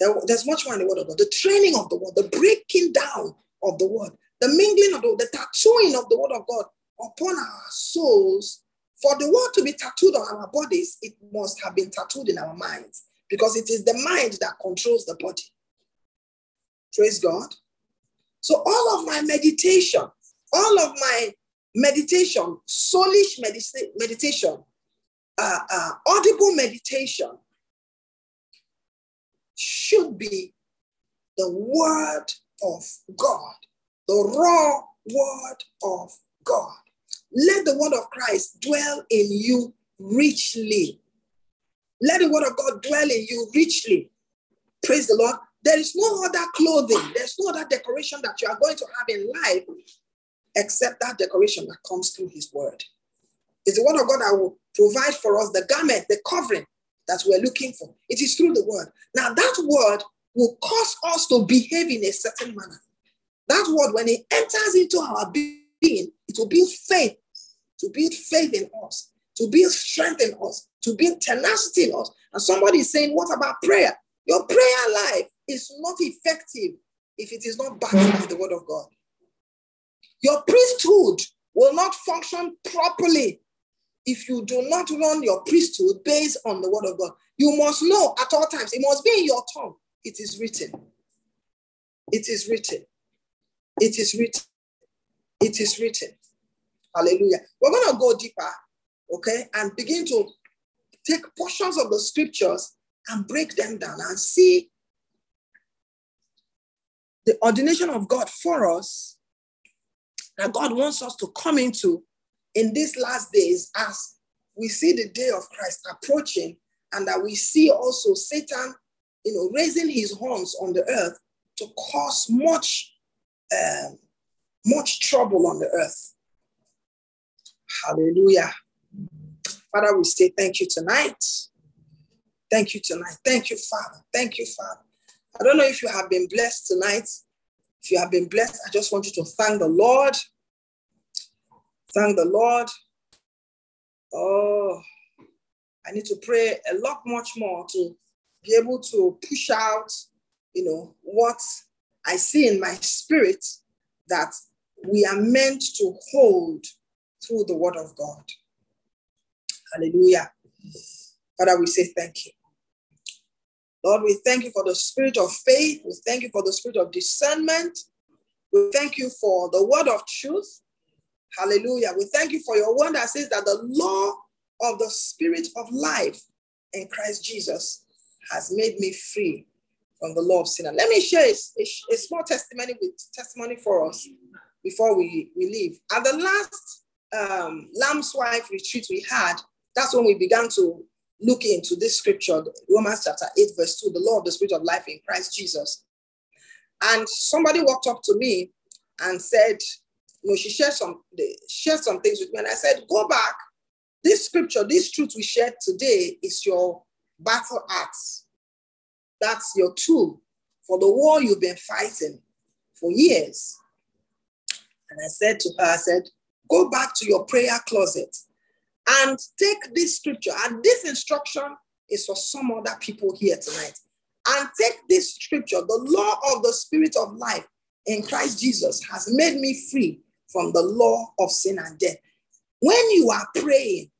There, there's much more in the word of God. The training of the word, the breaking down of the word, the mingling of the, the tattooing of the word of God upon our souls. For the word to be tattooed on our bodies, it must have been tattooed in our minds because it is the mind that controls the body. Praise God. So, all of my meditation, all of my meditation, soulish medita- meditation, uh, uh, audible meditation should be the word of God, the raw word of God. Let the word of Christ dwell in you richly. Let the word of God dwell in you richly. Praise the Lord. There is no other clothing, there's no other decoration that you are going to have in life except that decoration that comes through his word. It's the word of God that will provide for us the garment, the covering that we're looking for. It is through the word. Now, that word will cause us to behave in a certain manner. That word, when it enters into our being, it will build faith, to build faith in us, to build strength in us, to build tenacity in us. And somebody is saying, What about prayer? Your prayer life is not effective if it is not backed by the word of God. Your priesthood will not function properly if you do not run your priesthood based on the word of God. You must know at all times, it must be in your tongue. It is written. It is written. It is written. It is written. Hallelujah. We're going to go deeper, okay, and begin to take portions of the scriptures and break them down and see the ordination of God for us that God wants us to come into in these last days as we see the day of Christ approaching and that we see also Satan, you know, raising his horns on the earth to cause much, uh, much trouble on the earth. Hallelujah. Father, we say thank you tonight. Thank you tonight. Thank you, Father. Thank you, Father. I don't know if you have been blessed tonight. If you have been blessed, I just want you to thank the Lord. Thank the Lord. Oh, I need to pray a lot much more to be able to push out, you know, what I see in my spirit that we are meant to hold through the word of God. Hallelujah. Father, we say thank you. Lord, we thank you for the spirit of faith. We thank you for the spirit of discernment. We thank you for the word of truth. Hallelujah. We thank you for your word that says that the law of the spirit of life in Christ Jesus has made me free from the law of sin. And let me share a, a, a, small testimony with testimony for us before we, we leave. At the last um, Lamb's Wife retreat we had, that's when we began to look into this scripture, Romans chapter 8, verse 2, the law of the spirit of life in Christ Jesus. And somebody walked up to me and said, you know, she shared some shared some things with me. And I said, go back. This scripture, this truth we shared today is your battle axe. That's your tool for the war you've been fighting for years. And I said to her, I said, go back to your prayer closet and take this scripture. And this instruction is for some other people here tonight. And take this scripture, the law of the spirit of life in Christ Jesus has made me free from the law of sin and death. When you are praying,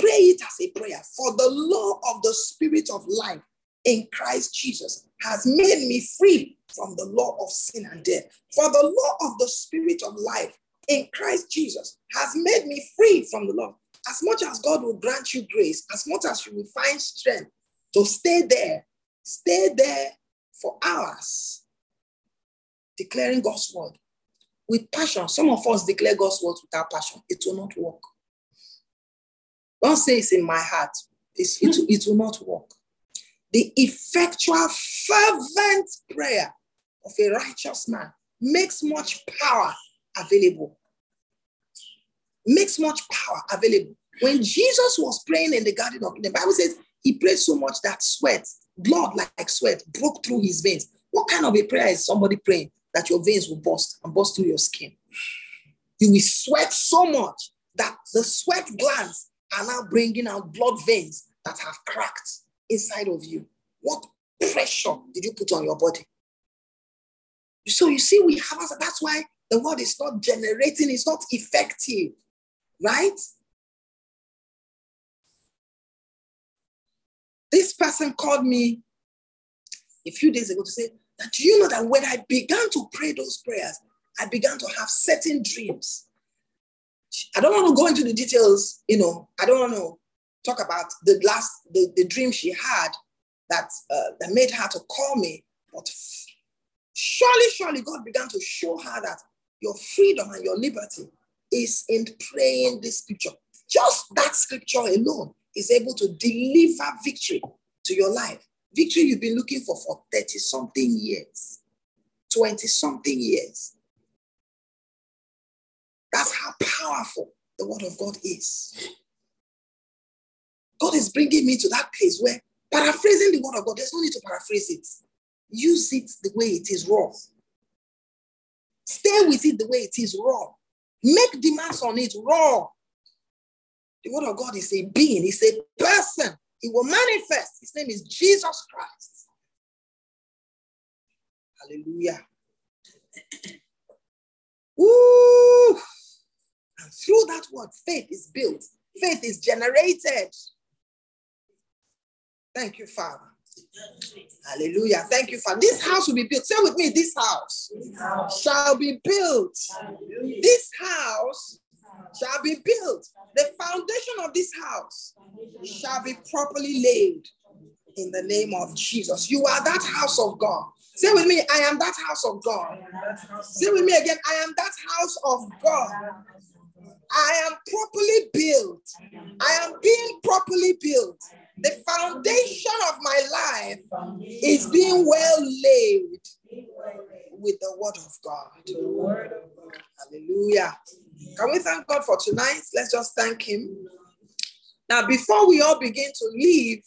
pray it as a prayer. For the law of the spirit of life in Christ Jesus has made me free from the law of sin and death. For the law of the spirit of life in Christ Jesus has made me free from the law as much as God will grant you grace, as much as you will find strength to stay there, stay there for hours, declaring God's word with passion. Some of us declare God's word without passion, it will not work. Don't say it's in my heart, it's, it, hmm. it will not work. The effectual, fervent prayer of a righteous man makes much power available makes much power available. When Jesus was praying in the Garden of the Bible says he prayed so much that sweat, blood like sweat, broke through his veins. What kind of a prayer is somebody praying that your veins will burst and burst through your skin? You will sweat so much that the sweat glands are now bringing out blood veins that have cracked inside of you. What pressure did you put on your body? So you see, we have us, that's why the word is not generating, it's not effective. Right? This person called me a few days ago to say that you know that when I began to pray those prayers, I began to have certain dreams. I don't want to go into the details, you know, I don't want to talk about the last the, the dream she had that uh, that made her to call me, but surely, surely God began to show her that your freedom and your liberty is in praying this scripture. Just that scripture alone is able to deliver victory to your life. Victory you've been looking for for 30 something years, 20 something years. That's how powerful the word of God is. God is bringing me to that place where paraphrasing the word of God, there's no need to paraphrase it. Use it the way it is raw. Stay with it the way it is raw. Make demands on it raw. The word of God is a being, it's a person. It will manifest. His name is Jesus Christ. Hallelujah. Ooh. And through that word, faith is built, faith is generated. Thank you, Father. Hallelujah. Thank you, Father. This house will be built. Say with me, this house, this house. shall be built. Hallelujah. This house shall be built. The foundation of this house shall be properly laid in the name of Jesus. You are that house of God. Say with me, I am that house of God. Say with me again, I am that house of God. I am properly built. I am being properly built. The foundation of my life is being well laid with the word of God. Hallelujah. Can we thank God for tonight? Let's just thank Him. Now, before we all begin to leave,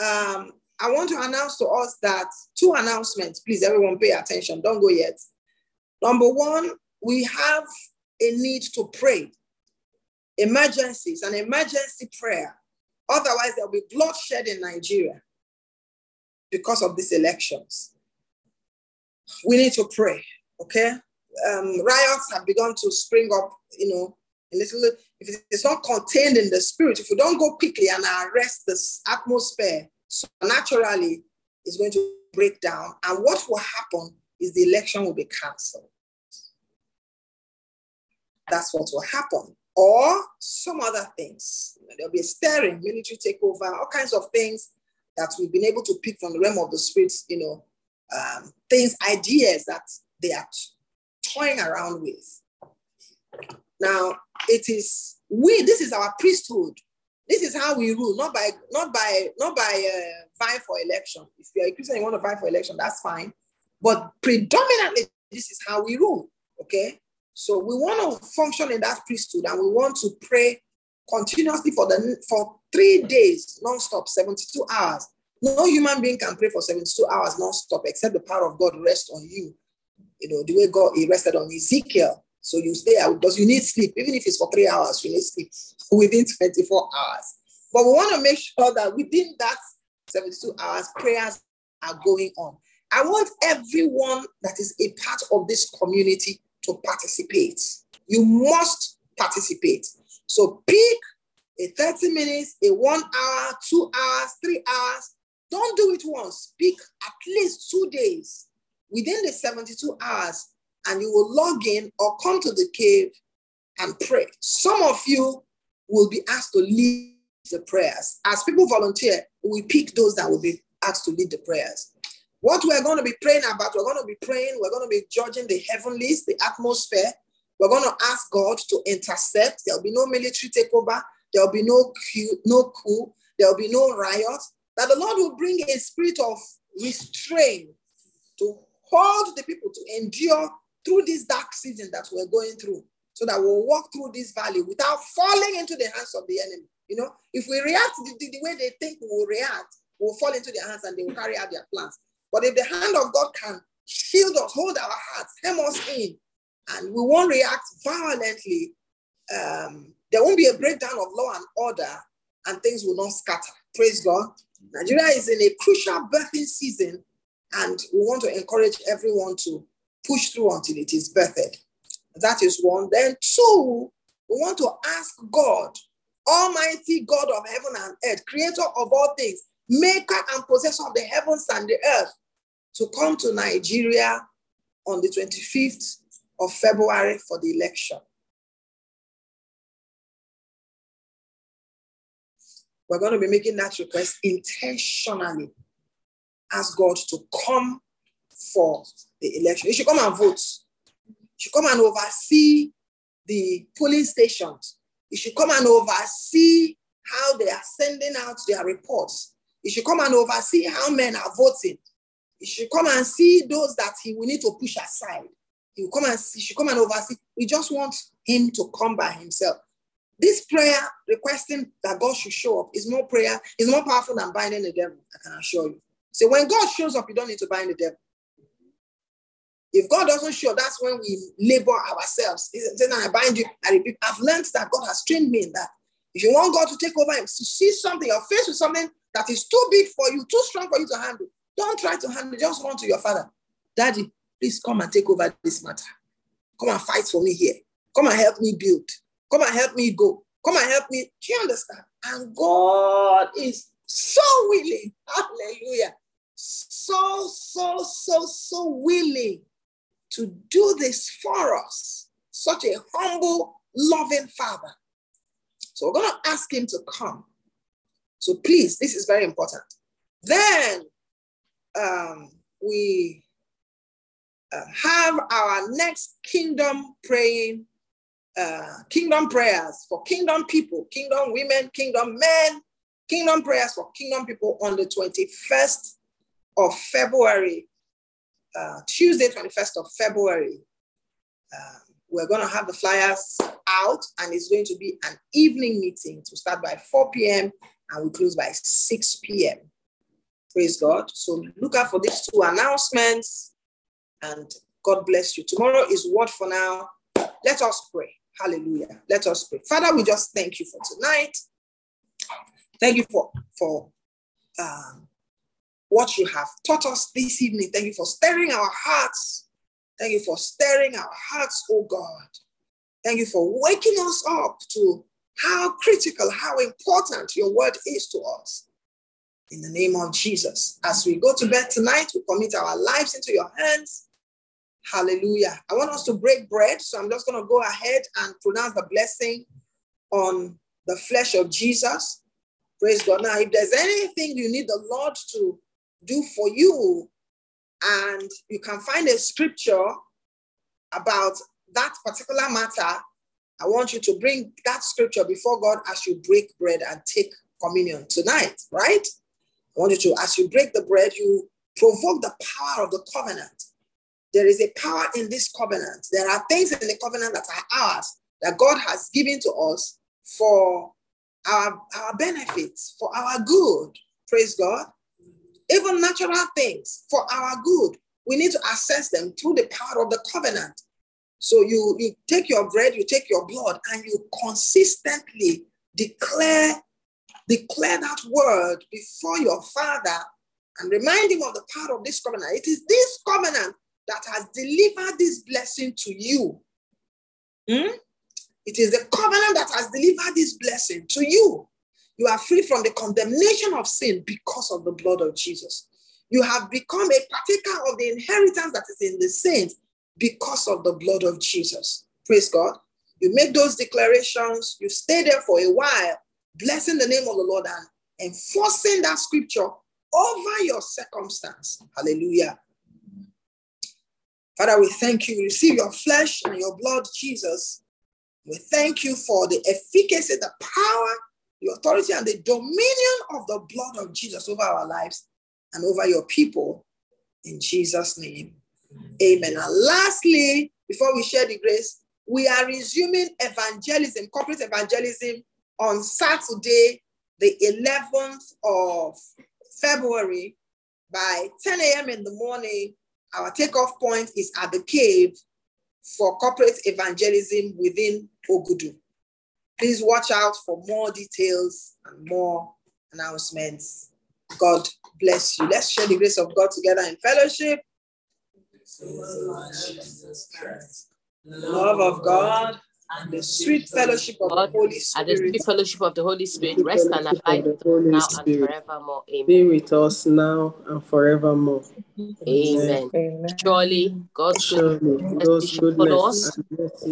um, I want to announce to us that two announcements. Please, everyone, pay attention. Don't go yet. Number one, we have a need to pray. Emergencies, an emergency prayer. Otherwise, there'll be bloodshed in Nigeria because of these elections. We need to pray, okay? Um, riots have begun to spring up, you know, a little, if it's not contained in the spirit, if we don't go quickly and arrest this atmosphere, so naturally it's going to break down. And what will happen is the election will be cancelled. That's what will happen. Or some other things. There'll be a stirring, military takeover, all kinds of things that we've been able to pick from the realm of the spirits, you know, um, things, ideas that they are toying around with. Now, it is we, this is our priesthood. This is how we rule, not by not by not by uh, vying for election. If you're a Christian, you want to vie for election, that's fine. But predominantly, this is how we rule. Okay, so we want to function in that priesthood, and we want to pray continuously for the for three days, non-stop, 72 hours. No human being can pray for 72 hours non-stop except the power of God rest on you. You know, the way God he rested on Ezekiel. So you stay out because you need sleep. Even if it's for three hours, you need sleep [LAUGHS] within 24 hours. But we want to make sure that within that 72 hours, prayers are going on. I want everyone that is a part of this community to participate. You must participate. So pick a 30 minutes, a one hour, two hours, three hours. Don't do it once. Pick at least two days within the 72 hours and you will log in or come to the cave and pray. Some of you will be asked to lead the prayers. As people volunteer, we pick those that will be asked to lead the prayers. What we're going to be praying about, we're going to be praying, we're going to be judging the heavenlies, the atmosphere. We're going to ask God to intercept. There'll be no military takeover. There'll be no coup, no coup. There'll be no riot. That the Lord will bring a spirit of restraint to hold the people to endure through this dark season that we're going through so that we'll walk through this valley without falling into the hands of the enemy. You know, if we react the, the, the way they think we will react, we'll fall into their hands and they will carry out their plans. But if the hand of God can shield us, hold our hearts, hem us in, and we won't react violently, um, there won't be a breakdown of law and order, and things will not scatter. Praise God. Nigeria is in a crucial birthing season, and we want to encourage everyone to push through until it is birthed. That is one. Then, two, we want to ask God, Almighty God of heaven and earth, creator of all things, maker and possessor of the heavens and the earth, to come to Nigeria on the 25th of February for the election. We're going to be making that request intentionally. Ask God to come for the election. You should come and vote. You should come and oversee the polling stations. You should come and oversee how they are sending out their reports. You should come and oversee how men are voting. You should come and see those that he will need to push aside. He will come and see, he should come and oversee. We just want him to come by himself. This prayer requesting that God should show up is more prayer, is more powerful than binding the devil, I can assure you. So when God shows up, you don't need to bind the devil. If God doesn't show, that's when we labor ourselves. Then I bind you. I repeat, I've learned that God has trained me in that. If you want God to take over, to see something, you're faced with something that is too big for you, too strong for you to handle. Don't try to handle it. Just run to your father. Daddy, please come and take over this matter. Come and fight for me here. Come and help me build. Come and help me go. Come and help me. Do you understand? And God is so willing. Hallelujah. So, so, so, so willing to do this for us. Such a humble, loving Father. So we're going to ask Him to come So please, this is very important. Then um, we uh, have our next kingdom praying, uh, kingdom prayers for kingdom people, kingdom women, kingdom men, kingdom prayers for kingdom people on the 21st of February, uh, Tuesday, 21st of February. Uh, we're going to have the flyers out, and it's going to be an evening meeting to start by 4 p.m. and we close by 6 p.m. Praise God. So look out for these two announcements, and God bless you. Tomorrow is what for now. Let us pray. Hallelujah. Let us pray. Father, we just thank you for tonight. Thank you for, for um, what you have taught us this evening. Thank you for stirring our hearts Thank you for stirring our hearts, oh God. Thank you for waking us up to how critical, how important your word is to us. In the name of Jesus, as we go to bed tonight, we commit our lives into your hands. Hallelujah. I want us to break bread, so I'm just going to go ahead and pronounce the blessing on the flesh of Jesus. Praise God. Now, if there's anything you need the Lord to do for you, and you can find a scripture about that particular matter, I want you to bring that scripture before God as you break bread and take communion tonight, right? I want you to, as you break the bread, you provoke the power of the covenant. There is a power in this covenant. There are things in the covenant that are ours, that God has given to us for our, our benefits, for our good. Praise God even natural things for our good. We need to assess them through the power of the covenant. So you, you take your bread, you take your blood, and you consistently declare, declare that word before your father and remind him of the power of this covenant. It is this covenant that has delivered this blessing to you. Hmm? It is the covenant that has delivered this blessing to you. You are free from the condemnation of sin because of the blood of Jesus. You have become a partaker of the inheritance that is in the saints because of the blood of Jesus. Praise God. You make those declarations, you stay there for a while, blessing the name of the Lord and enforcing that scripture over your circumstance. Hallelujah. Father, we thank you. Receive your flesh and your blood, Jesus. We thank you for the efficacy, the power, the authority and the dominion of the blood of Jesus over our lives and over your people. In Jesus' name. Amen. And lastly, before we share the grace, we are resuming evangelism, corporate evangelism on Saturday, the 11th of February by 10 a.m. in the morning. Our takeoff point is at the cave for corporate evangelism within Ogudu. Please watch out for more details and more announcements. God bless you. Let's share the grace of God together in fellowship. The love of God and the sweet fellowship of the Holy Spirit. And the sweet fellowship of the Holy Spirit rest and abide with us now and forevermore. Amen. Be with us now and forevermore. Amen. Amen. Surely God's Surely goodness God's follow us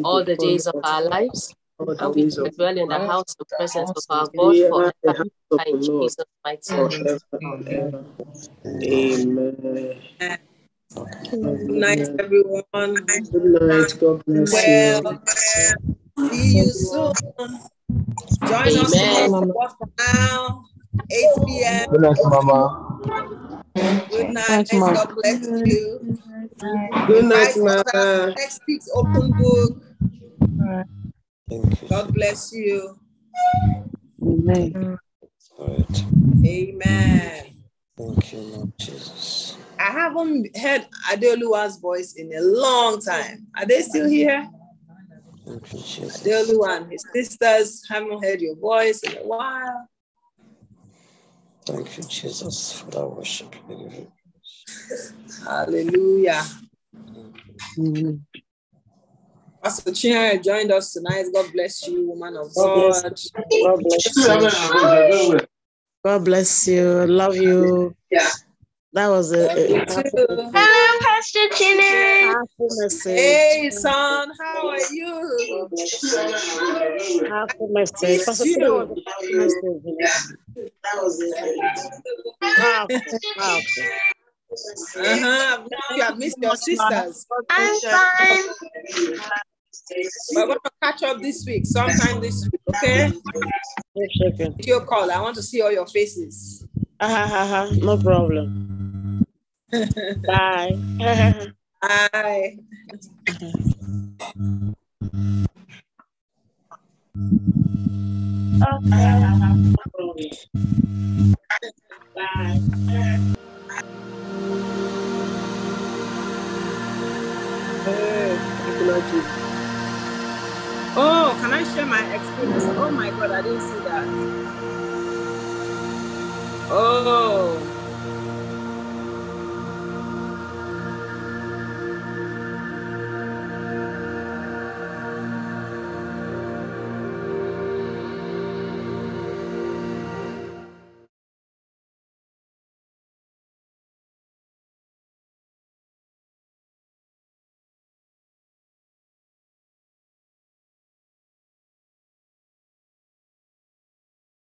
all the days of our lives, and we days dwell in the house of presence of our God We are the forever. house of the In Jesus' mighty name. forever and ever. Amen. Good night, everyone. Good night. God bless Well, you. see you soon. Join us tomorrow for now, 8 p.m. Good night, Mama. Good night. Thanks, God bless you. Good night, Invite others next week's open book. Thank you. God bless you. Amen. Spirit. Amen. Thank you, Lord Jesus. I haven't heard Adeoluwa's voice in a long time. Are they still here? Thank you, Jesus. Adeoluwa and his sisters haven't heard your voice in a while. Thank you, Jesus, for that worship. We give you Hallelujah. Amen. Pastor Chinyere joined us tonight. God bless you, woman of God bless God. God bless you. God bless you. Love you. Yeah. That was a, Love a you powerful Pastor Chinyere. Powerful message. Hey, son, how are you? Powerful message. Missed Pastor Tina was you. a powerful message. Powerful, powerful. Uh-huh. You have missed your sisters. I'm fine. We're going to catch up this week, sometime this week, okay? It's okay. Video call. I want to see all your faces. Ha, ha, ha. No problem. Bye. Bye. [LAUGHS] Okay. Bye. Oh, can I share my experience? Oh my God, I didn't see that. Oh,